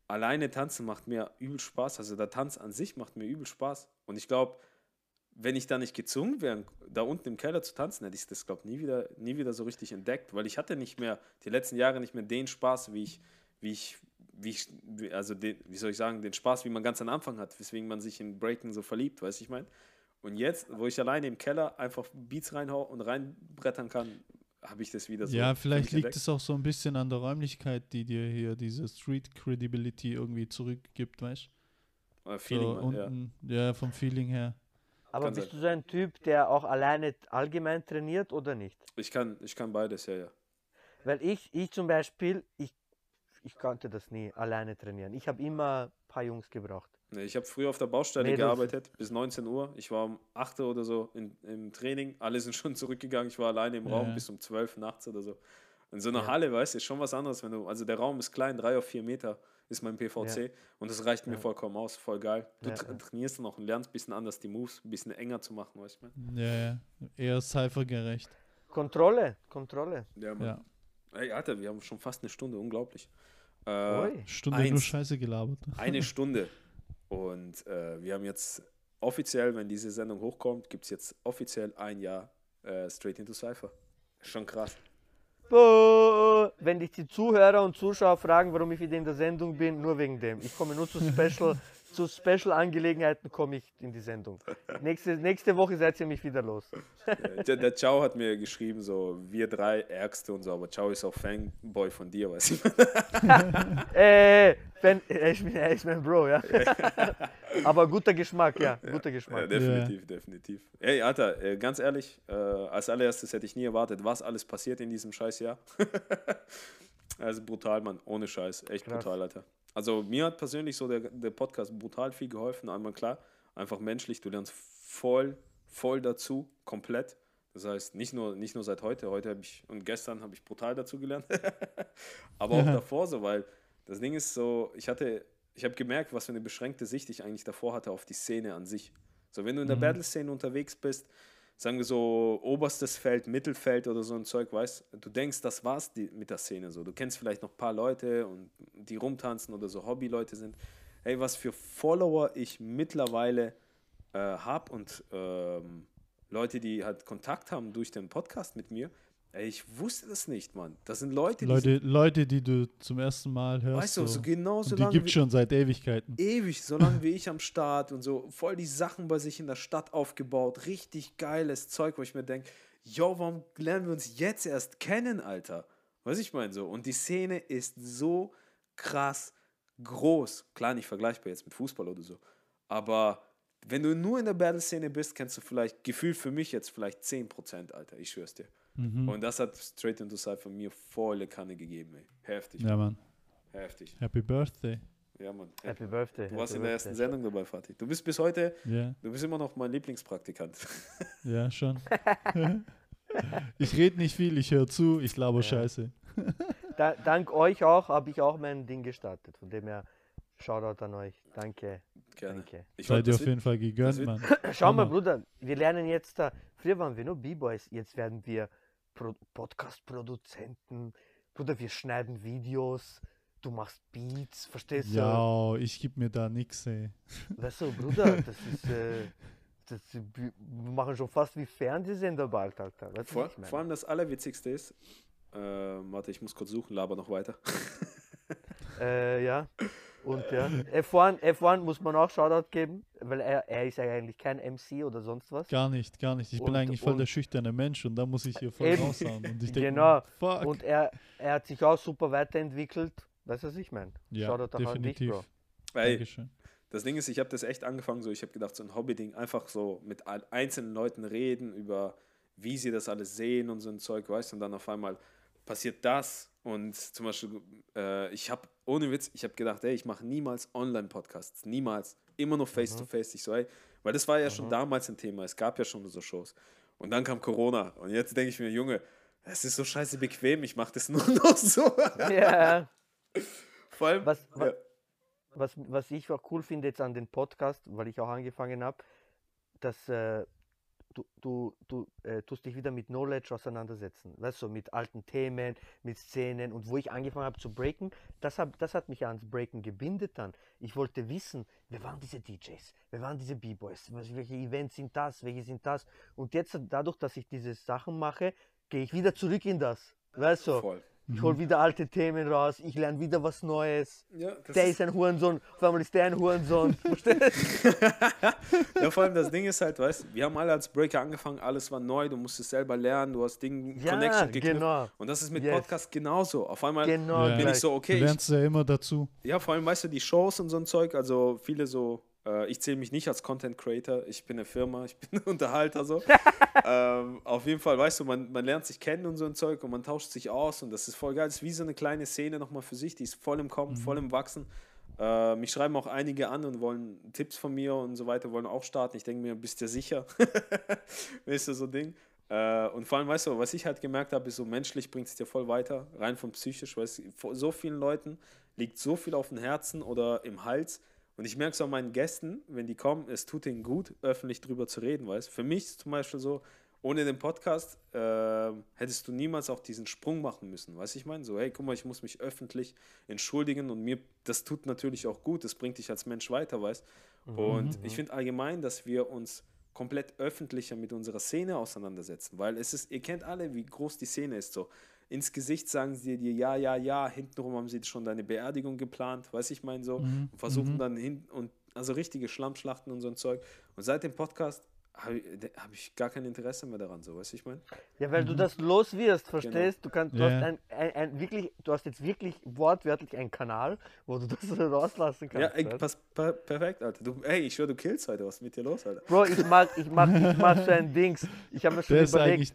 alleine tanzen macht mir übel Spaß. Also der Tanz an sich macht mir übel Spaß. Und ich glaube, wenn ich da nicht gezwungen wäre, da unten im Keller zu tanzen, hätte ich das, glaube nie wieder, nie wieder so richtig entdeckt, weil ich hatte nicht mehr, die letzten Jahre nicht mehr den Spaß, wie ich, wie ich, wie also den, wie soll ich sagen, den Spaß, wie man ganz am Anfang hat, weswegen man sich in Breaking so verliebt, weißt du, ich meine? Und jetzt, wo ich alleine im Keller einfach Beats reinhau und reinbrettern kann, habe ich das wieder so. ja, vielleicht liegt es auch so ein bisschen an der Räumlichkeit, die dir hier diese Street Credibility irgendwie zurückgibt, weißt du? Feeling, So man, ja. unten, ja. vom Feeling her. Aber Kann bist sein. du so ein Typ, der auch alleine allgemein trainiert oder nicht? Ich kann, ich kann beides, ja, ja. Weil ich, ich zum Beispiel, ich, ich konnte das nie alleine trainieren. Ich habe immer ein paar Jungs gebraucht. Nee, ich habe früher auf der Baustelle Mädels. gearbeitet, bis 19 Uhr. Ich war um 8 Uhr oder so in, im Training. Alle sind schon zurückgegangen. Ich war alleine im Ja, Raum ja. bis um 12 nachts oder so. In so einer Ja. Halle, weißt du, ist schon was anderes, wenn du, also der Raum ist klein, 3 auf 4 Meter ist mein PVC und das reicht mir Ja. vollkommen aus, voll geil. Du Ja, tra ja. trainierst dann auch und lernst ein bisschen anders die Moves, ein bisschen enger zu machen, weißt du? Ja, ja. Eher cyphergerecht. Kontrolle, Kontrolle. Ja, Mann. Ja. Ey, Alter, wir haben schon fast eine Stunde, unglaublich. Äh. Stunde nur Eins. Scheiße gelabert. eine Stunde. Und äh, wir haben jetzt offiziell, wenn diese Sendung hochkommt, gibt es jetzt offiziell ein Jahr äh, Straight into Cypher. Schon krass. Boah, Wenn dich die Zuhörer und Zuschauer fragen, warum ich wieder in der Sendung bin, nur wegen dem. Ich komme nur zu Special, zu Special-Angelegenheiten komme ich in die Sendung. Nächste, nächste Woche seid ihr mich wieder los. Der, der Ciao hat mir geschrieben, so, wir drei Ärgste und so, aber Ciao ist auch Fanboy von dir, weißt du. Äh, Ben, er ist, er ist mein Bro, ja. Aber guter Geschmack, ja, guter Ja, Geschmack. definitiv, definitiv. Ey, Alter, äh, ganz ehrlich, äh, als allererstes hätte ich nie erwartet, was alles passiert in diesem Scheißjahr. also brutal, Mann, ohne Scheiß, echt Krass. brutal, Alter. Also mir hat persönlich so der, der Podcast brutal viel geholfen, einmal klar, einfach menschlich, du lernst voll, voll dazu, komplett. Das heißt, nicht nur, nicht nur seit heute, heute habe ich und gestern habe ich brutal dazu gelernt, aber auch davor so, weil das Ding ist so, ich hatte, ich habe gemerkt, was für eine beschränkte Sicht ich eigentlich davor hatte auf die Szene an sich. So, wenn du in der Battle-Szene unterwegs bist, sagen wir so oberstes Feld, Mittelfeld oder so ein Zeug, weißt du, denkst, das war's die, mit der Szene so. Du kennst vielleicht noch ein paar Leute und die rumtanzen oder so Hobbyleute sind. Ey, was für Follower ich mittlerweile äh, habe und ähm, Leute, die halt Kontakt haben durch den Podcast mit mir. Ey, ich wusste das nicht, Mann. Das sind Leute, die Leute, Leute, die du zum ersten Mal hörst. Weißt du, so genau so und die lange gibt wie- schon seit Ewigkeiten. ewig, so lange wie ich am Start und so voll die Sachen bei sich in der Stadt aufgebaut. Richtig geiles Zeug, wo ich mir denke, yo, warum lernen wir uns jetzt erst kennen, Alter? Weiß ich meine so. Und die Szene ist so krass groß. Klar, nicht vergleichbar jetzt mit Fußball oder so. Aber wenn du nur in der Battle-Szene bist, kennst du vielleicht, gefühlt für mich jetzt vielleicht 10%, Alter. Ich schwör's dir. Mhm. Und das hat Straight into Cypher mir volle Kanne gegeben, ey. Heftig, Ja, Mann. heftig. Happy Birthday. Ja, Mann. Happy Birthday. Du warst happy in der ersten. Sendung dabei, Fatih. Du bist bis heute, Ja, du bist immer noch mein Lieblingspraktikant. ja, schon. ich rede nicht viel, ich höre zu, ich laber Scheiße. Da, dank euch auch habe ich auch mein Ding gestartet. Von dem her, Shoutout an euch. Danke, Gerne. danke. Ich Seid ihr auf jeden Fall gegönnt, Mann. Schau mal. Bruder, wir lernen jetzt da. Früher waren wir nur B-Boys, jetzt werden wir Podcast-Produzenten. Bruder, wir schneiden Videos, du machst Beats, verstehst du? Ja, ich geb mir da nix, ey. Weißt du, Bruder, das ist. Äh, das, wir machen schon fast wie Fernsehsender bald, Alter. Weißt vor, was ich meine? vor allem das Allerwitzigste ist, äh, warte, ich muss kurz suchen, laber noch weiter. Äh, ja. Und ja, F1, F1 muss man auch Shoutout geben, weil er, er ist ja eigentlich kein MC oder sonst was. Gar nicht, gar nicht. Ich bin Und- eigentlich voll der schüchterne Mensch und da muss ich hier voll Eben. raushauen. Und ich denke, Genau. fuck. Und er, er hat sich auch super weiterentwickelt. Weißt du, was ich meine? ja, Shoutout dich, definitiv. Bro. Ey, Dankeschön. das Ding ist, ich habe das echt angefangen, so ich habe gedacht, so ein Hobby-Ding, einfach so mit einzelnen Leuten reden über, wie sie das alles sehen und so ein Zeug, weißt du, und dann auf einmal passiert das und zum Beispiel, äh, ich habe, ohne Witz, ich habe gedacht, ey, ich mache niemals Online-Podcasts, niemals, immer nur Face-to-Face, ich so, ey, weil das war ja schon damals ein Thema, es gab ja schon so Shows. Und dann kam Corona. Und jetzt denke ich mir, Junge, es ist so scheiße bequem, ich mache das nur noch so. Ja. Vor allem, Was, ja. was, was, was ich auch cool finde jetzt an den Podcast, weil ich auch angefangen habe, dass äh, du, du, du äh, tust dich wieder mit Knowledge auseinandersetzen. Weißt du, mit alten Themen, mit Szenen und wo ich angefangen habe zu breaken, das, hab, das hat mich ans Breaken gebindet dann. Ich wollte wissen, wer waren diese DJs, wer waren diese B-Boys, welche Events sind das, welche sind das. Und jetzt dadurch, dass ich diese Sachen mache, gehe ich wieder zurück in das. Weißt du, voll. Ich hole wieder alte Themen raus, ich lerne wieder was Neues. Ja, das Der ist- ist ein Hurensohn, auf einmal ist der ein Hurensohn. Verstehst du? Ja, vor allem das Ding ist halt, weißt wir haben alle als Breaker angefangen, alles war neu, du musstest selber lernen, du hast Dinge, Ja, Connection geknüpft. genau. Und das ist mit Yes. Podcast genauso. Auf einmal Genau, bin gleich. ich so, Du okay, ich, lernst ja immer dazu. ja, vor allem, weißt du, die Shows und so ein Zeug, also viele so, ich zähle mich nicht als Content Creator, ich bin eine Firma, ich bin ein Unterhalter so. ähm, auf jeden Fall, weißt du, man, man lernt sich kennen und so ein Zeug und man tauscht sich aus und das ist voll geil. Das ist wie so eine kleine Szene nochmal für sich, die ist voll im Kommen, voll im Wachsen. Äh, mich schreiben auch einige an und wollen Tipps von mir und so weiter, wollen auch starten. Ich denke mir, bist du sicher? weißt du, so ein Ding. Äh, und vor allem, weißt du, was ich halt gemerkt habe, ist so menschlich bringt es dir voll weiter, rein von psychisch, weil es vor so vielen Leuten liegt so viel auf dem Herzen oder im Hals. Und ich merke es auch meinen Gästen, wenn die kommen, es tut ihnen gut, öffentlich drüber zu reden, weißt Für mich ist zum Beispiel so, ohne den Podcast äh, hättest du niemals auch diesen Sprung machen müssen, weißt ich meine? So, hey, guck mal, ich muss mich öffentlich entschuldigen und mir, das tut natürlich auch gut, das bringt dich als Mensch weiter, weißt Und ich finde allgemein, dass wir uns komplett öffentlicher mit unserer Szene auseinandersetzen, weil es ist, ihr kennt alle, wie groß die Szene ist. So ins Gesicht sagen sie dir ja, ja, ja, hintenrum haben sie schon deine Beerdigung geplant, weiß ich mein so, und versuchen dann hin und also richtige Schlammschlachten und so ein Zeug. Und seit dem Podcast habe ich, hab ich gar kein Interesse mehr daran, so, weißt du, ich meine? Ja, weil du das los wirst, verstehst? Du kannst, du Ja. hast ein, ein, ein wirklich, du hast jetzt wirklich wortwörtlich einen Kanal, wo du das rauslassen Ja, kannst. ey, weißt? pass, per, perfekt, Alter. Du, ey, ich schwör, du killst heute. Was ist mit dir los, Alter? Bro, ich mag, ich mach, ich mach so ein Dings. Ich habe mir schon ist überlegt.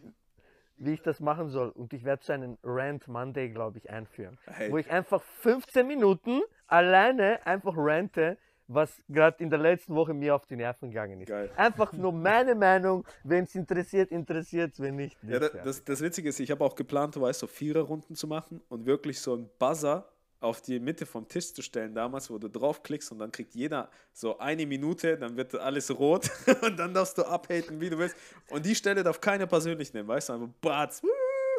Wie ich das machen soll. Und ich werde so einen Rant Monday, glaube ich, einführen. Hey. Wo ich einfach 15 Minuten alleine einfach rante, was gerade in der letzten Woche mir auf die Nerven gegangen ist. Geil. Einfach nur meine Meinung. Wenn es interessiert, interessiert es, wenn nicht. Ja, nicht. da, das, das Witzige ist, ich habe auch geplant, du weißt, so Viererrunden zu machen und wirklich so einen Buzzer auf die Mitte vom Tisch zu stellen damals, wo du draufklickst und dann kriegt jeder so eine Minute, dann wird alles rot und dann darfst du abhaten, wie du willst. Und die Stelle darf keiner persönlich nehmen, weißt du, einfach Batz,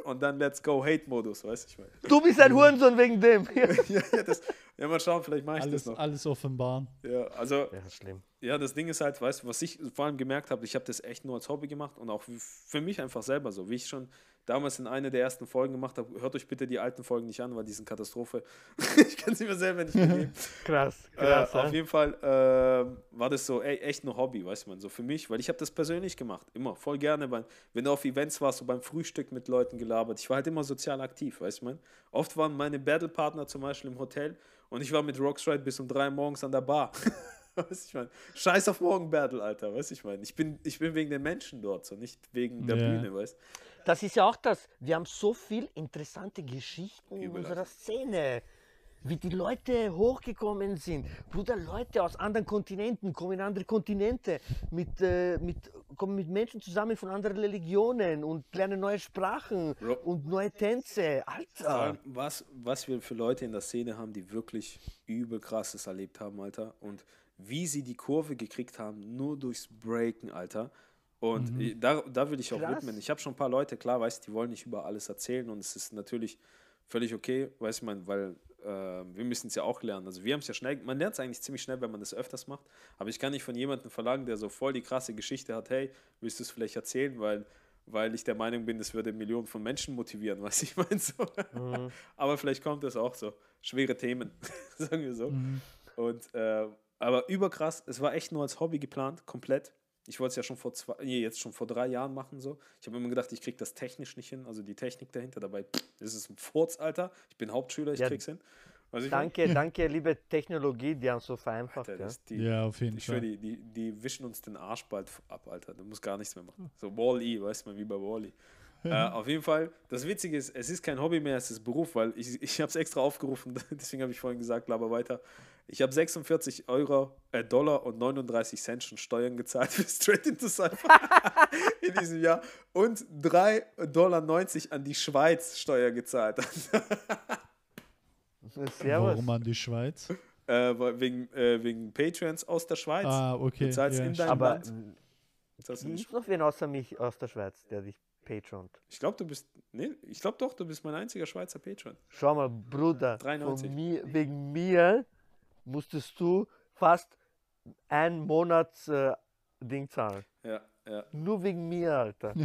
und dann Let's Go Hate-Modus, weißt du, ich meine. Du bist ein Hurensohn wegen dem. ja, ja, das, ja, mal schauen, vielleicht mache ich Alles, das noch. alles offenbaren. Ja, also Ja, schlimm. Ja, das Ding ist halt, weißt du, was ich vor allem gemerkt habe, ich habe das echt nur als Hobby gemacht und auch für mich einfach selber so, wie ich schon damals in einer der ersten Folgen gemacht habe. Hört euch bitte die alten Folgen nicht an, weil die sind Katastrophe. ich kann es mir selber nicht mehr geben. Krass, äh, krass. auf hä? jeden Fall äh, war das so ey, echt ein Hobby, weißt du, man, so für mich, weil ich habe das persönlich gemacht, immer, voll gerne. Beim, wenn du auf Events warst, so beim Frühstück mit Leuten gelabert. Ich war halt immer sozial aktiv, weißt du, man. Oft waren meine Battlepartner zum Beispiel im Hotel und ich war mit Rockstride bis um drei morgens an der Bar. Weißt ich meine, scheiß auf morgen Battle, Alter, weißt ich meine. Ich bin, ich bin wegen den Menschen dort, so nicht wegen der Ja. Bühne, weißt Das ist ja auch das. Wir haben so viel interessante Geschichten in unserer. Szene. Wie die Leute hochgekommen sind. Bruder, Leute aus anderen Kontinenten kommen in andere Kontinente, mit, äh, mit, kommen mit Menschen zusammen von anderen Religionen und lernen neue Sprachen Bro. und neue Tänze. Alter. was, was wir für Leute in der Szene haben, die wirklich übel krasses erlebt haben, Alter. Und wie sie die Kurve gekriegt haben, nur durchs Breaken, Alter. Und äh, da, da will ich auch Krass. widmen. Ich habe schon ein paar Leute, klar, weißt die wollen nicht über alles erzählen und es ist natürlich völlig okay, weiß man, weil äh, wir müssen es ja auch lernen. Also wir haben es ja schnell, man lernt es eigentlich ziemlich schnell, wenn man das öfters macht. Aber ich kann nicht von jemandem verlangen, der so voll die krasse Geschichte hat, hey, willst du es vielleicht erzählen, weil, weil ich der Meinung bin, das würde Millionen von Menschen motivieren, was ich meine. So. Aber vielleicht kommt das auch so. Schwere Themen, sagen wir so. Und äh, aber überkrass, es war echt nur als Hobby geplant, komplett. Ich wollte es ja schon vor zwei, nee, jetzt schon vor drei Jahren machen so. Ich habe immer gedacht, ich kriege das technisch nicht hin, also die Technik dahinter. Dabei pff, ist ein Furz, Alter. Ich bin Hauptschüler, ich Ja, krieg's hin. Ich mein, Danke, danke, liebe Technologie, die haben so vereinfacht. Alter, Ja. die, Ja, auf jeden ich schwöre, Fall. die, die, die wischen uns den Arsch bald ab, Alter. Du musst gar nichts mehr machen. So Wall-E, weißt du mal, wie bei Wall-E. äh, auf jeden Fall, das Witzige ist, es ist kein Hobby mehr, es ist Beruf, weil ich, ich habe es extra aufgerufen, deswegen habe ich vorhin gesagt, laber weiter. Ich habe 46 Euro, äh, Dollar und 39 Cent schon Steuern gezahlt für Straight into Cypher in diesem Jahr und 3,90 Dollar an die Schweiz Steuer gezahlt. Servus. Warum an die Schweiz? äh, weil- wegen, äh, wegen Patreons aus der Schweiz. Ah, okay. Du zahlst ja, in deinem Aber Land. Das nicht noch wen außer mich aus der Schweiz, der dich patront? Ich glaube, du bist. Nee, ich glaube doch, du bist mein einziger Schweizer Patron. Schau mal, Bruder, 93. von mir, wegen mir musstest du fast ein Monats äh, Ding zahlen. Ja, ja. Nur wegen mir, Alter.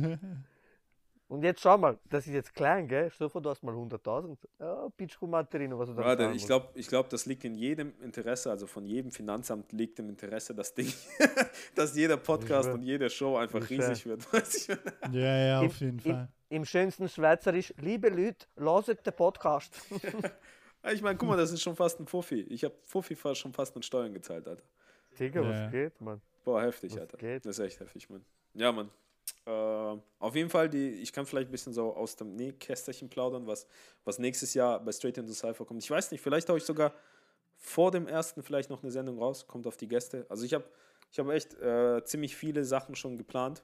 Und jetzt schau mal, das ist jetzt klein, gell? Stell dir vor, du hast mal 100.000. Ja, Pitschko Materino, was du da Warte, ich glaube, ich glaub, das liegt in jedem Interesse, also von jedem Finanzamt liegt im Interesse das Ding, dass jeder Podcast und jede Show einfach riesig wird. Ja, ja, Im- auf jeden im, Fall. Im schönsten Schweizerisch, liebe Leute, loset den Podcast. Ich meine, guck mal, das ist schon fast ein Fuffi. Ich habe Fuffi fast schon fast mit Steuern gezahlt, Alter. Digga, Ja. was geht, Mann? Boah, heftig, Was Alter. geht? Das ist echt heftig, Mann. Ja, Mann. Äh, auf jeden Fall, die, ich kann vielleicht ein bisschen so aus dem Nähkästerchen plaudern, was, was nächstes Jahr bei Straight into Cypher kommt. Ich weiß nicht, vielleicht haue ich sogar vor dem ersten vielleicht noch eine Sendung raus, kommt auf die Gäste. Also ich habe ich hab echt äh, ziemlich viele Sachen schon geplant,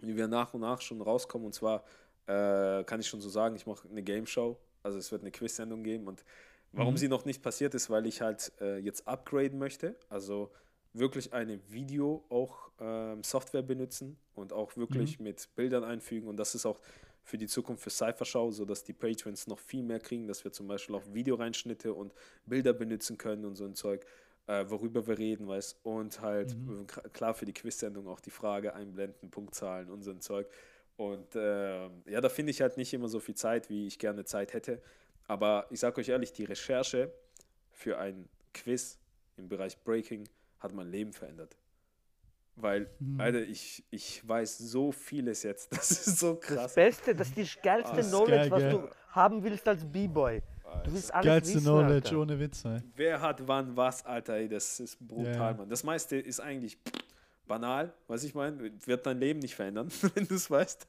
die wir nach und nach schon rauskommen. Und zwar äh, kann ich schon so sagen, ich mache eine Game Show, also es wird eine Quiz-Sendung geben. Und warum sie noch nicht passiert ist, weil ich halt äh, jetzt upgraden möchte, also wirklich eine Video auch ähm, Software benutzen und auch wirklich mit Bildern einfügen und das ist auch für die Zukunft für Cypher Show, sodass die Patrons noch viel mehr kriegen, dass wir zum Beispiel auch Videoreinschnitte und Bilder benutzen können und so ein Zeug. äh, worüber wir reden, weißt Und halt, Mhm. klar, für die Quiz-Sendung auch die Frage einblenden, Punktzahlen und so ein Zeug. Und äh, ja, da finde ich halt nicht immer so viel Zeit, wie ich gerne Zeit hätte. Aber ich sage euch ehrlich, die Recherche für ein Quiz im Bereich Breaking hat mein Leben verändert. Weil, Mhm. Alter, ich, ich weiß so vieles jetzt. Das ist so Das krass. Beste, das ist die geilste Das ist Knowledge, geil, was du haben willst als B-Boy. Du willst alles Geilste wissen, Knowledge, Alter. ohne Witz, ey. Wer hat wann was, Alter, ey, das ist brutal, ja. Mann. Das meiste ist eigentlich banal, was ich meine, wird dein Leben nicht verändern, wenn du es weißt.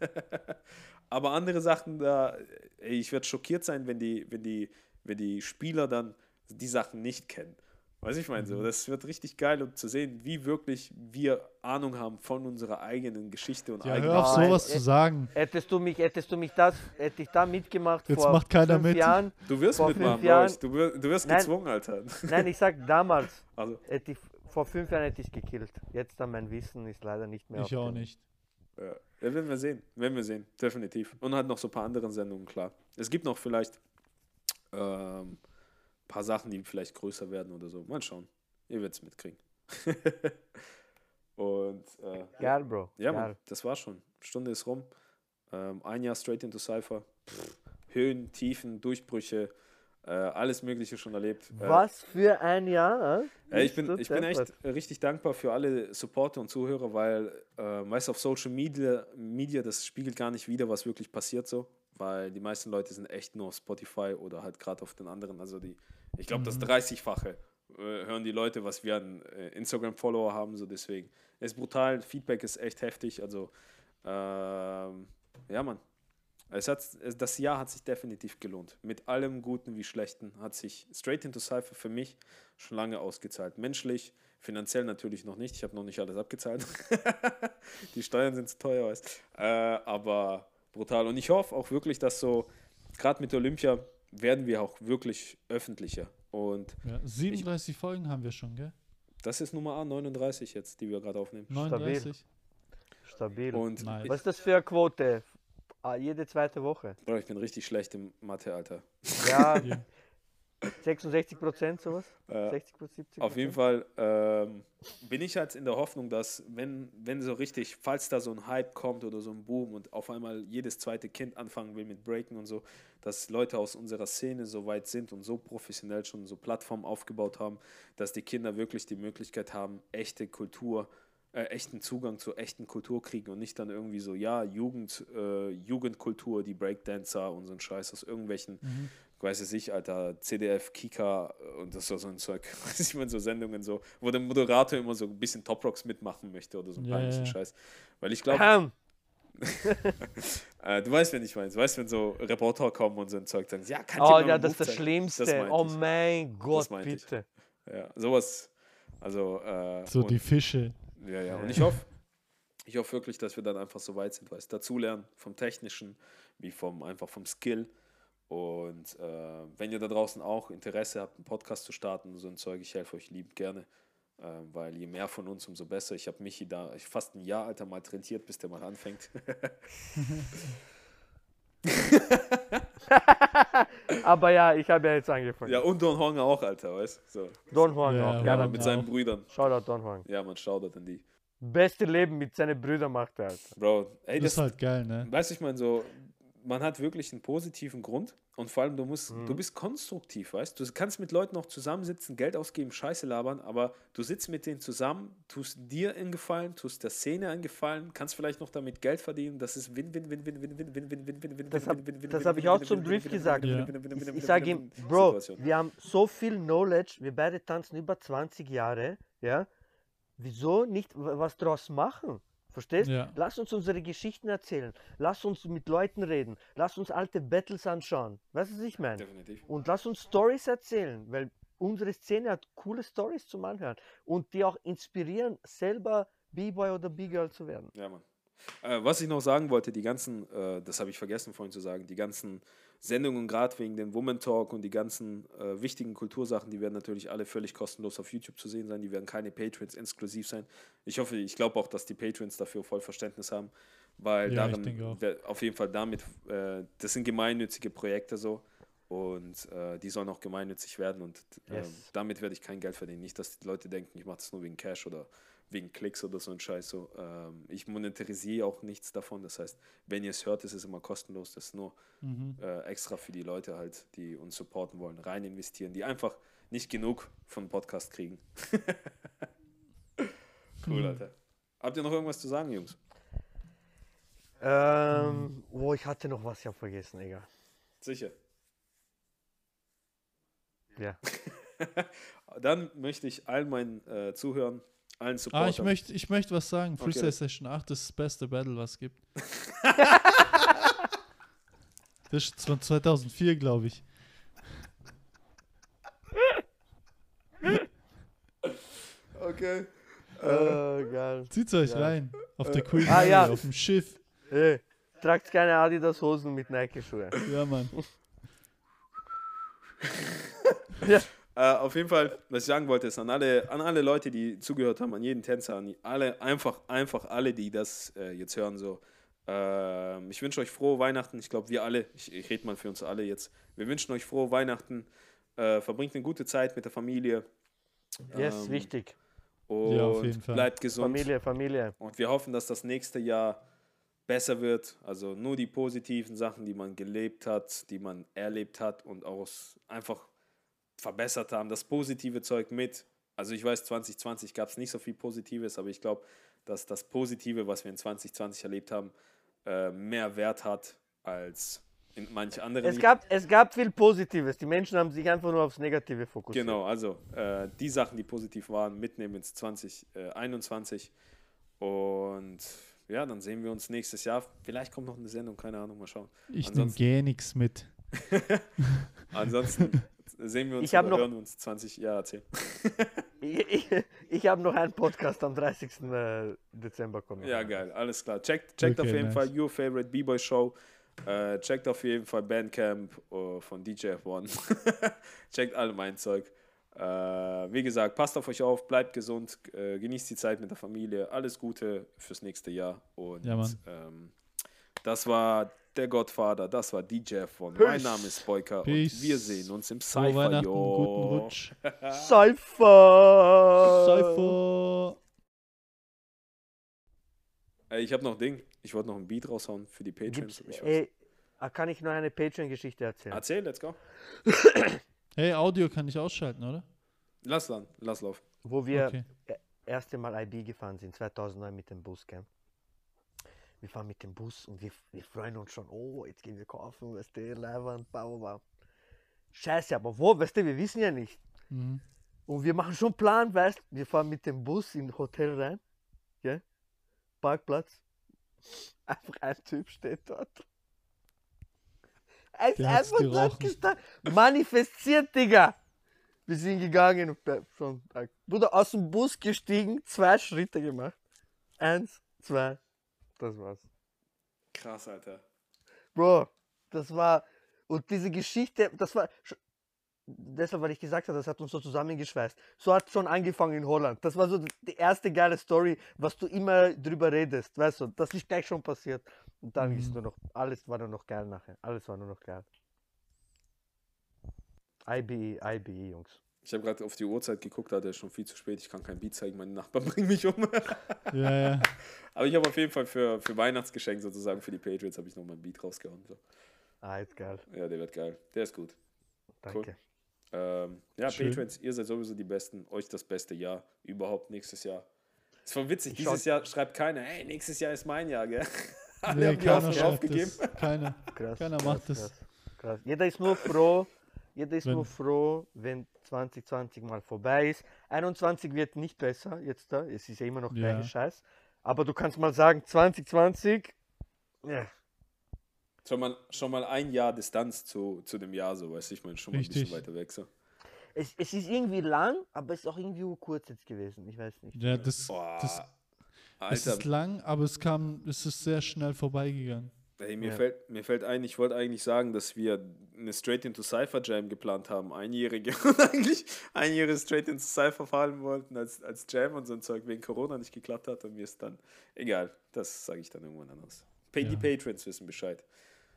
Aber andere Sachen, da, ey, ich werde schockiert sein, wenn die, wenn die, wenn die Spieler dann die Sachen nicht kennen. Weiß ich meine, so, Mhm. das wird richtig geil, um zu sehen, wie wirklich wir Ahnung haben von unserer eigenen Geschichte und Ja, eigenen hör auf Nein, sowas äh, zu sagen. Hättest du mich, hättest du mich das, hätte ich da mitgemacht Jetzt vor macht keiner fünf mit. Jahren? Du wirst mitmachen, Jahren- ich. Du, wir- du wirst Nein. gezwungen, Alter. Nein, ich sag damals, Also, hätte ich, vor fünf Jahren hätte ich gekillt. Jetzt dann mein Wissen ist leider nicht mehr. Ich auch dem- nicht. Ja, werden wir sehen. Werden wir sehen, definitiv. Und halt noch so ein paar andere Sendungen, klar. Es gibt noch vielleicht ähm, paar Sachen, die vielleicht größer werden oder so. Mal schauen. Ihr werdet es mitkriegen. Und äh, Geil, Bro. ja, Geil. Mann, das war schon. Stunde ist rum. Ähm, ein Jahr straight into Cypher. Pff, Höhen, Tiefen, Durchbrüche, äh, alles Mögliche schon erlebt. Äh, Was für ein Jahr, äh? ja, ich bin, ich bin echt äh, richtig dankbar für alle Supporter und Zuhörer, weil, äh, du, auf Social Media, Media, das spiegelt gar nicht wieder, was wirklich passiert so, weil die meisten Leute sind echt nur auf Spotify oder halt gerade auf den anderen, also die, ich glaube, das 30-fache äh, hören die Leute, was wir an äh, Instagram-Follower haben, so deswegen. Es ist brutal, Feedback ist echt heftig, also, ähm, ja, Mann. Es hat, das Jahr hat sich definitiv gelohnt. Mit allem Guten wie Schlechten hat sich Straight into Cypher für mich schon lange ausgezahlt. Menschlich, finanziell natürlich noch nicht. Ich habe noch nicht alles abgezahlt. Die Steuern sind zu teuer, weißt äh, Aber brutal. Und ich hoffe auch wirklich, dass so, gerade mit Olympia, werden wir auch wirklich öffentlicher. Und Ja, 37 Folgen haben wir schon, gell? das ist Nummer A 39 jetzt, die wir gerade aufnehmen. 39. Stabil. Und Nice. Was ist das für eine Quote? Ah, jede zweite Woche. Bro, ich bin richtig schlecht im Mathe, Alter. Ja, Ja. 66 Prozent sowas? Äh, 60 bis 70 Auf jeden Fall ähm, bin ich halt in der Hoffnung, dass wenn, wenn so richtig, falls da so ein Hype kommt oder so ein Boom und auf einmal jedes zweite Kind anfangen will mit Breaken und so, dass Leute aus unserer Szene so weit sind und so professionell schon so Plattformen aufgebaut haben, dass die Kinder wirklich die Möglichkeit haben, echte Kultur, äh, echten Zugang zur echten Kultur kriegen und nicht dann irgendwie so, ja, Jugend, äh, Jugendkultur, die Breakdancer und so ein Scheiß aus irgendwelchen Mhm. weiß es ich, Alter, CDF, Kika und das war so ein Zeug, weiß ich mal, so Sendungen so, wo der Moderator immer so ein bisschen Top Rocks mitmachen möchte oder so peinlichen ja. Scheiß. Weil ich glaube, äh, du weißt, wenn ich meine, du weißt, wenn so Reporter kommen und so ein Zeug sagen, ja, kann oh dir mal ja, das ist das zeigen? Schlimmste. Das meinte oh ich. mein Gott, meinte ich. bitte. Ja, sowas, also, äh, So die Fische. Ja, ja, und ich hoffe, ich hoffe wirklich, dass wir dann einfach so weit sind, weißt dazulernen, vom Technischen, wie vom, einfach vom Skill. Und äh, wenn ihr da draußen auch Interesse habt, einen Podcast zu starten, so ein Zeug, ich helfe euch lieb gerne, äh, weil je mehr von uns, umso besser. Ich habe Michi da ich fast ein Jahr, Alter, mal trainiert, bis der mal anfängt. Aber ja, ich habe ja jetzt angefangen. ja, und Don Huang auch, Alter, weißt du? So. Don Juan Ja, auch. ja, Mann. mit auch. seinen Brüdern. Shoutout Don Juan. Ja, man schaut an die. Beste Leben mit seinen Brüdern macht er, Alter. Bro, ey, Das ist das, halt geil, ne? Weißt du, ich meine, so, man hat wirklich einen positiven Grund und vor allem, du musst, Mhm. du bist konstruktiv, weißt du? Du kannst mit Leuten auch zusammensitzen, Geld ausgeben, Scheiße labern, aber du sitzt mit denen zusammen, tust dir einen Gefallen, tust der Szene einen Gefallen, kannst vielleicht noch damit Geld verdienen. Das ist Win, Win, Win, Win, Win, Win, Win, Win, Win, Win, Win, Das Win, hab- habe ich auch zum Drift gesagt. Ja. Ich, ich sage ihm, Bro, Situation. wir haben so viel Knowledge, wir beide tanzen über 20 Jahre, ja. Wieso nicht was draus machen? Verstehst? Ja. Lass uns unsere Geschichten erzählen. Lass uns mit Leuten reden. Lass uns alte Battles anschauen. Weißt du, was ich meine? Definitiv. Und lass uns Stories erzählen, weil unsere Szene hat coole Stories zum Anhören und die auch inspirieren, selber B-Boy oder B-Girl zu werden. Ja, Mann. Äh, was ich noch sagen wollte, die ganzen, äh, das habe ich vergessen vorhin zu sagen, die ganzen Sendungen, gerade wegen dem Woman Talk und die ganzen äh, wichtigen Kultursachen, die werden natürlich alle völlig kostenlos auf YouTube zu sehen sein. Die werden keine Patrons exklusiv sein. Ich hoffe, ich glaube auch, dass die Patrons dafür voll Verständnis haben, weil Ja, darin, der- auf jeden Fall damit, äh, das sind gemeinnützige Projekte so. und äh, die sollen auch gemeinnützig werden und ähm, Yes. damit werde ich kein Geld verdienen. Nicht, dass die Leute denken, ich mache das nur wegen Cash oder wegen Klicks oder so ein Scheiß. So, ähm, ich monetarisiere auch nichts davon. Das heißt, wenn ihr es hört, ist es immer kostenlos. Das ist nur Mhm. äh, extra für die Leute halt, die uns supporten wollen, rein investieren, die einfach nicht genug von Podcast kriegen. cool, Mhm. Alter. Habt ihr noch irgendwas zu sagen, Jungs? Ähm, oh, ich hatte noch was, ich habe vergessen, egal. Sicher. Ja. Dann möchte ich allen meinen äh, Zuhörern, allen Supportern. Ah, ich möchte ich möcht was sagen. Okay. Freestyle Session 8 ist das beste Battle, was es gibt. das ist von 2004, glaube ich. Okay. Äh, geil. Zieht's euch Ja. rein. Auf der Queen Ah, ja. auf dem Schiff. Hey, tragt keine Adidas-Hosen mit Nike-Schuhe. Ja, Mann. Äh, auf jeden Fall, was ich sagen wollte, ist an alle, an alle Leute, die zugehört haben, an jeden Tänzer, an alle, einfach, einfach alle, die das äh, jetzt hören, so. ähm, ich wünsche euch frohe Weihnachten. Ich glaube, wir alle, ich, ich rede mal für uns alle jetzt. Wir wünschen euch frohe Weihnachten. Äh, verbringt eine gute Zeit mit der Familie. Yes, Ähm, wichtig. Und Ja, auf jeden Fall. bleibt gesund. Familie, Familie. Und wir hoffen, dass das nächste Jahr besser wird. Also nur die positiven Sachen, die man gelebt hat, die man erlebt hat und auch einfach verbessert haben. Das positive Zeug mit. Also ich weiß, 2020 gab es nicht so viel Positives, aber ich glaube, dass das Positive, was wir in 2020 erlebt haben, äh, mehr Wert hat als in manch anderen. Es gab, es gab viel Positives. Die Menschen haben sich einfach nur aufs Negative fokussiert. Genau, also äh, die Sachen, die positiv waren, mitnehmen ins 2021. Und ja, dann sehen wir uns nächstes Jahr. Vielleicht kommt noch eine Sendung, keine Ahnung, mal schauen. Ich nehme gar nichts mit. Ansonsten sehen wir uns Ich oder noch- hören uns 20 Jahre erzählen. Ich, ich, ich habe noch einen Podcast am 30. äh, Dezember kommen. Ja, geil, alles klar. Checkt, checkt Okay, auf jeden nice. Fall Your Favorite B-Boy Show. Äh, checkt auf jeden Fall Bandcamp äh, von DJ F1. checkt alle mein Zeug. Äh, wie gesagt, passt auf euch auf, bleibt gesund, äh, genießt die Zeit mit der Familie. Alles Gute fürs nächste Jahr. Und Ja, ähm, das war der Gottvater, das war DJ F1. Mein Peace. Name ist Boyka und wir sehen uns im Cypher. Guten Rutsch. Cypher! Cypher. Ey, ich habe noch ein Ding. Ich wollte noch ein Beat raushauen für die weiß- ey, kann ich noch eine Patreon-Geschichte erzählen? Erzähl, let's go. Hey, Audio kann ich ausschalten, oder? Lass dann, lass laufen. Wo wir Okay. e- erste Mal IB gefahren sind, 2009 mit dem Bus, gell? Wir fahren mit dem Bus und wir, wir freuen uns schon, oh, jetzt gehen wir kaufen, weißt du, Leihwand, bau, bau. Scheiße, aber wo, weißt du, wir wissen ja nicht. Mhm. Und wir machen schon Plan, weißt du, wir fahren mit dem Bus in Hotel rein, gell? Parkplatz. Einfach ein Typ steht dort. Er ist einfach dort gestanden. Manifestiert, Digga. Wir sind gegangen und schon. äh, Bruder, aus dem Bus gestiegen, zwei Schritte gemacht. Eins, zwei. Das war's. Krass, Alter. Bro, das war. Und diese Geschichte, das war. Deshalb, weil ich gesagt habe, das hat uns so zusammengeschweißt. So hat schon angefangen in Holland. Das war so die erste geile Story, was du immer drüber redest, weißt du, das ist gleich schon passiert. Und dann ist Mhm. nur noch, alles war nur noch geil nachher. Alles war nur noch geil. IBE, IBE, Jungs. Ich habe gerade auf die Uhrzeit geguckt, Alter, ist schon viel zu spät. Ich kann kein Beat zeigen, meine Nachbarn bringen mich um. Ja, ja. Aber ich habe auf jeden Fall für, für Weihnachtsgeschenk sozusagen für die Patriots habe ich noch mal ein Beat rausgehauen. So. Ah, ist geil. Ja, der wird geil. Der ist gut. Danke. Ähm, ja, Schön. Patriots, ihr seid sowieso die Besten. Euch das beste Jahr überhaupt nächstes Jahr. Es war witzig, Ich dieses schau- Jahr schreibt keiner, hey, nächstes Jahr ist mein Jahr, gell? Alle Nee, haben die keiner Hoffnung schreibt aufgegeben. das. Keiner. Krass. Keiner krass, macht das. Krass, krass. Jeder ist nur froh, jeder ist Wenn- nur froh, wenn 2020 mal vorbei ist. 21 wird nicht besser jetzt da, es ist ja immer noch Ja. Scheiß. Aber du kannst mal sagen, 2020, ja, Schon mal, schon mal ein Jahr Distanz zu, zu dem Jahr, so weiß ich, meine, schon mal ein Richtig. bisschen weiter weg. So. es, es ist irgendwie lang, aber es ist auch irgendwie kurz jetzt gewesen, ich weiß nicht. Ja, das, Boah, das es Alter, ist lang, aber es kam, es ist sehr schnell vorbeigegangen. Hey, mir, Ja. fällt, mir fällt ein, ich wollte eigentlich sagen, dass wir eine Straight into Cypher Jam geplant haben, einjährige, und eigentlich einjährige Straight into Cypher fahren wollten als, als Jam und so ein Zeug wegen Corona nicht geklappt hat und mir ist dann, egal, das sage ich dann irgendwann anders. Pa Die Ja. Patrons wissen Bescheid.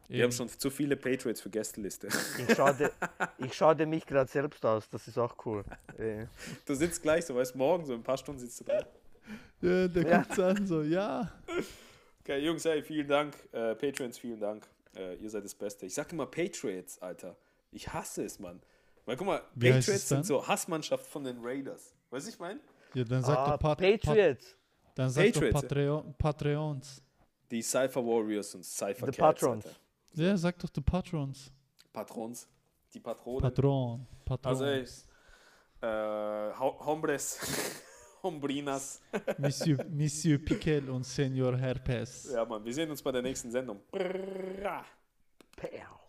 Wir haben schon zu viele Patriots für Gästeliste. Ich schaue, ich schaue mich gerade selbst aus, das ist auch cool. Du sitzt gleich, so weißt morgen, so in ein paar Stunden sitzt du da. Ja, der Ja. guckt's an, so, ja. Okay, Jungs, hey, vielen Dank. Äh, Patrons, vielen Dank. Äh, ihr seid das Beste. Ich sag immer Patriots, Alter. Ich hasse es, Mann. Weil guck mal, Wie Patriots sind so Hassmannschaft von den Raiders. Weißt du, ich meine? Ja, dann sag ah, doch Pat Patriots, Pat dann sag Patriots, doch Patreon Patreons. Die Cypher Warriors und Cypher The Cats, Patrons. Alter. Ja, sag doch die Patrons. Patrons. Die Patronen. Patron. Patron. Also, ey, äh, Ho- Hombres, Hombrinas. Monsieur, Monsieur Piquel und Senior Herpes. Ja, Mann, wir sehen uns bei der nächsten Sendung. Brrrra. Pow.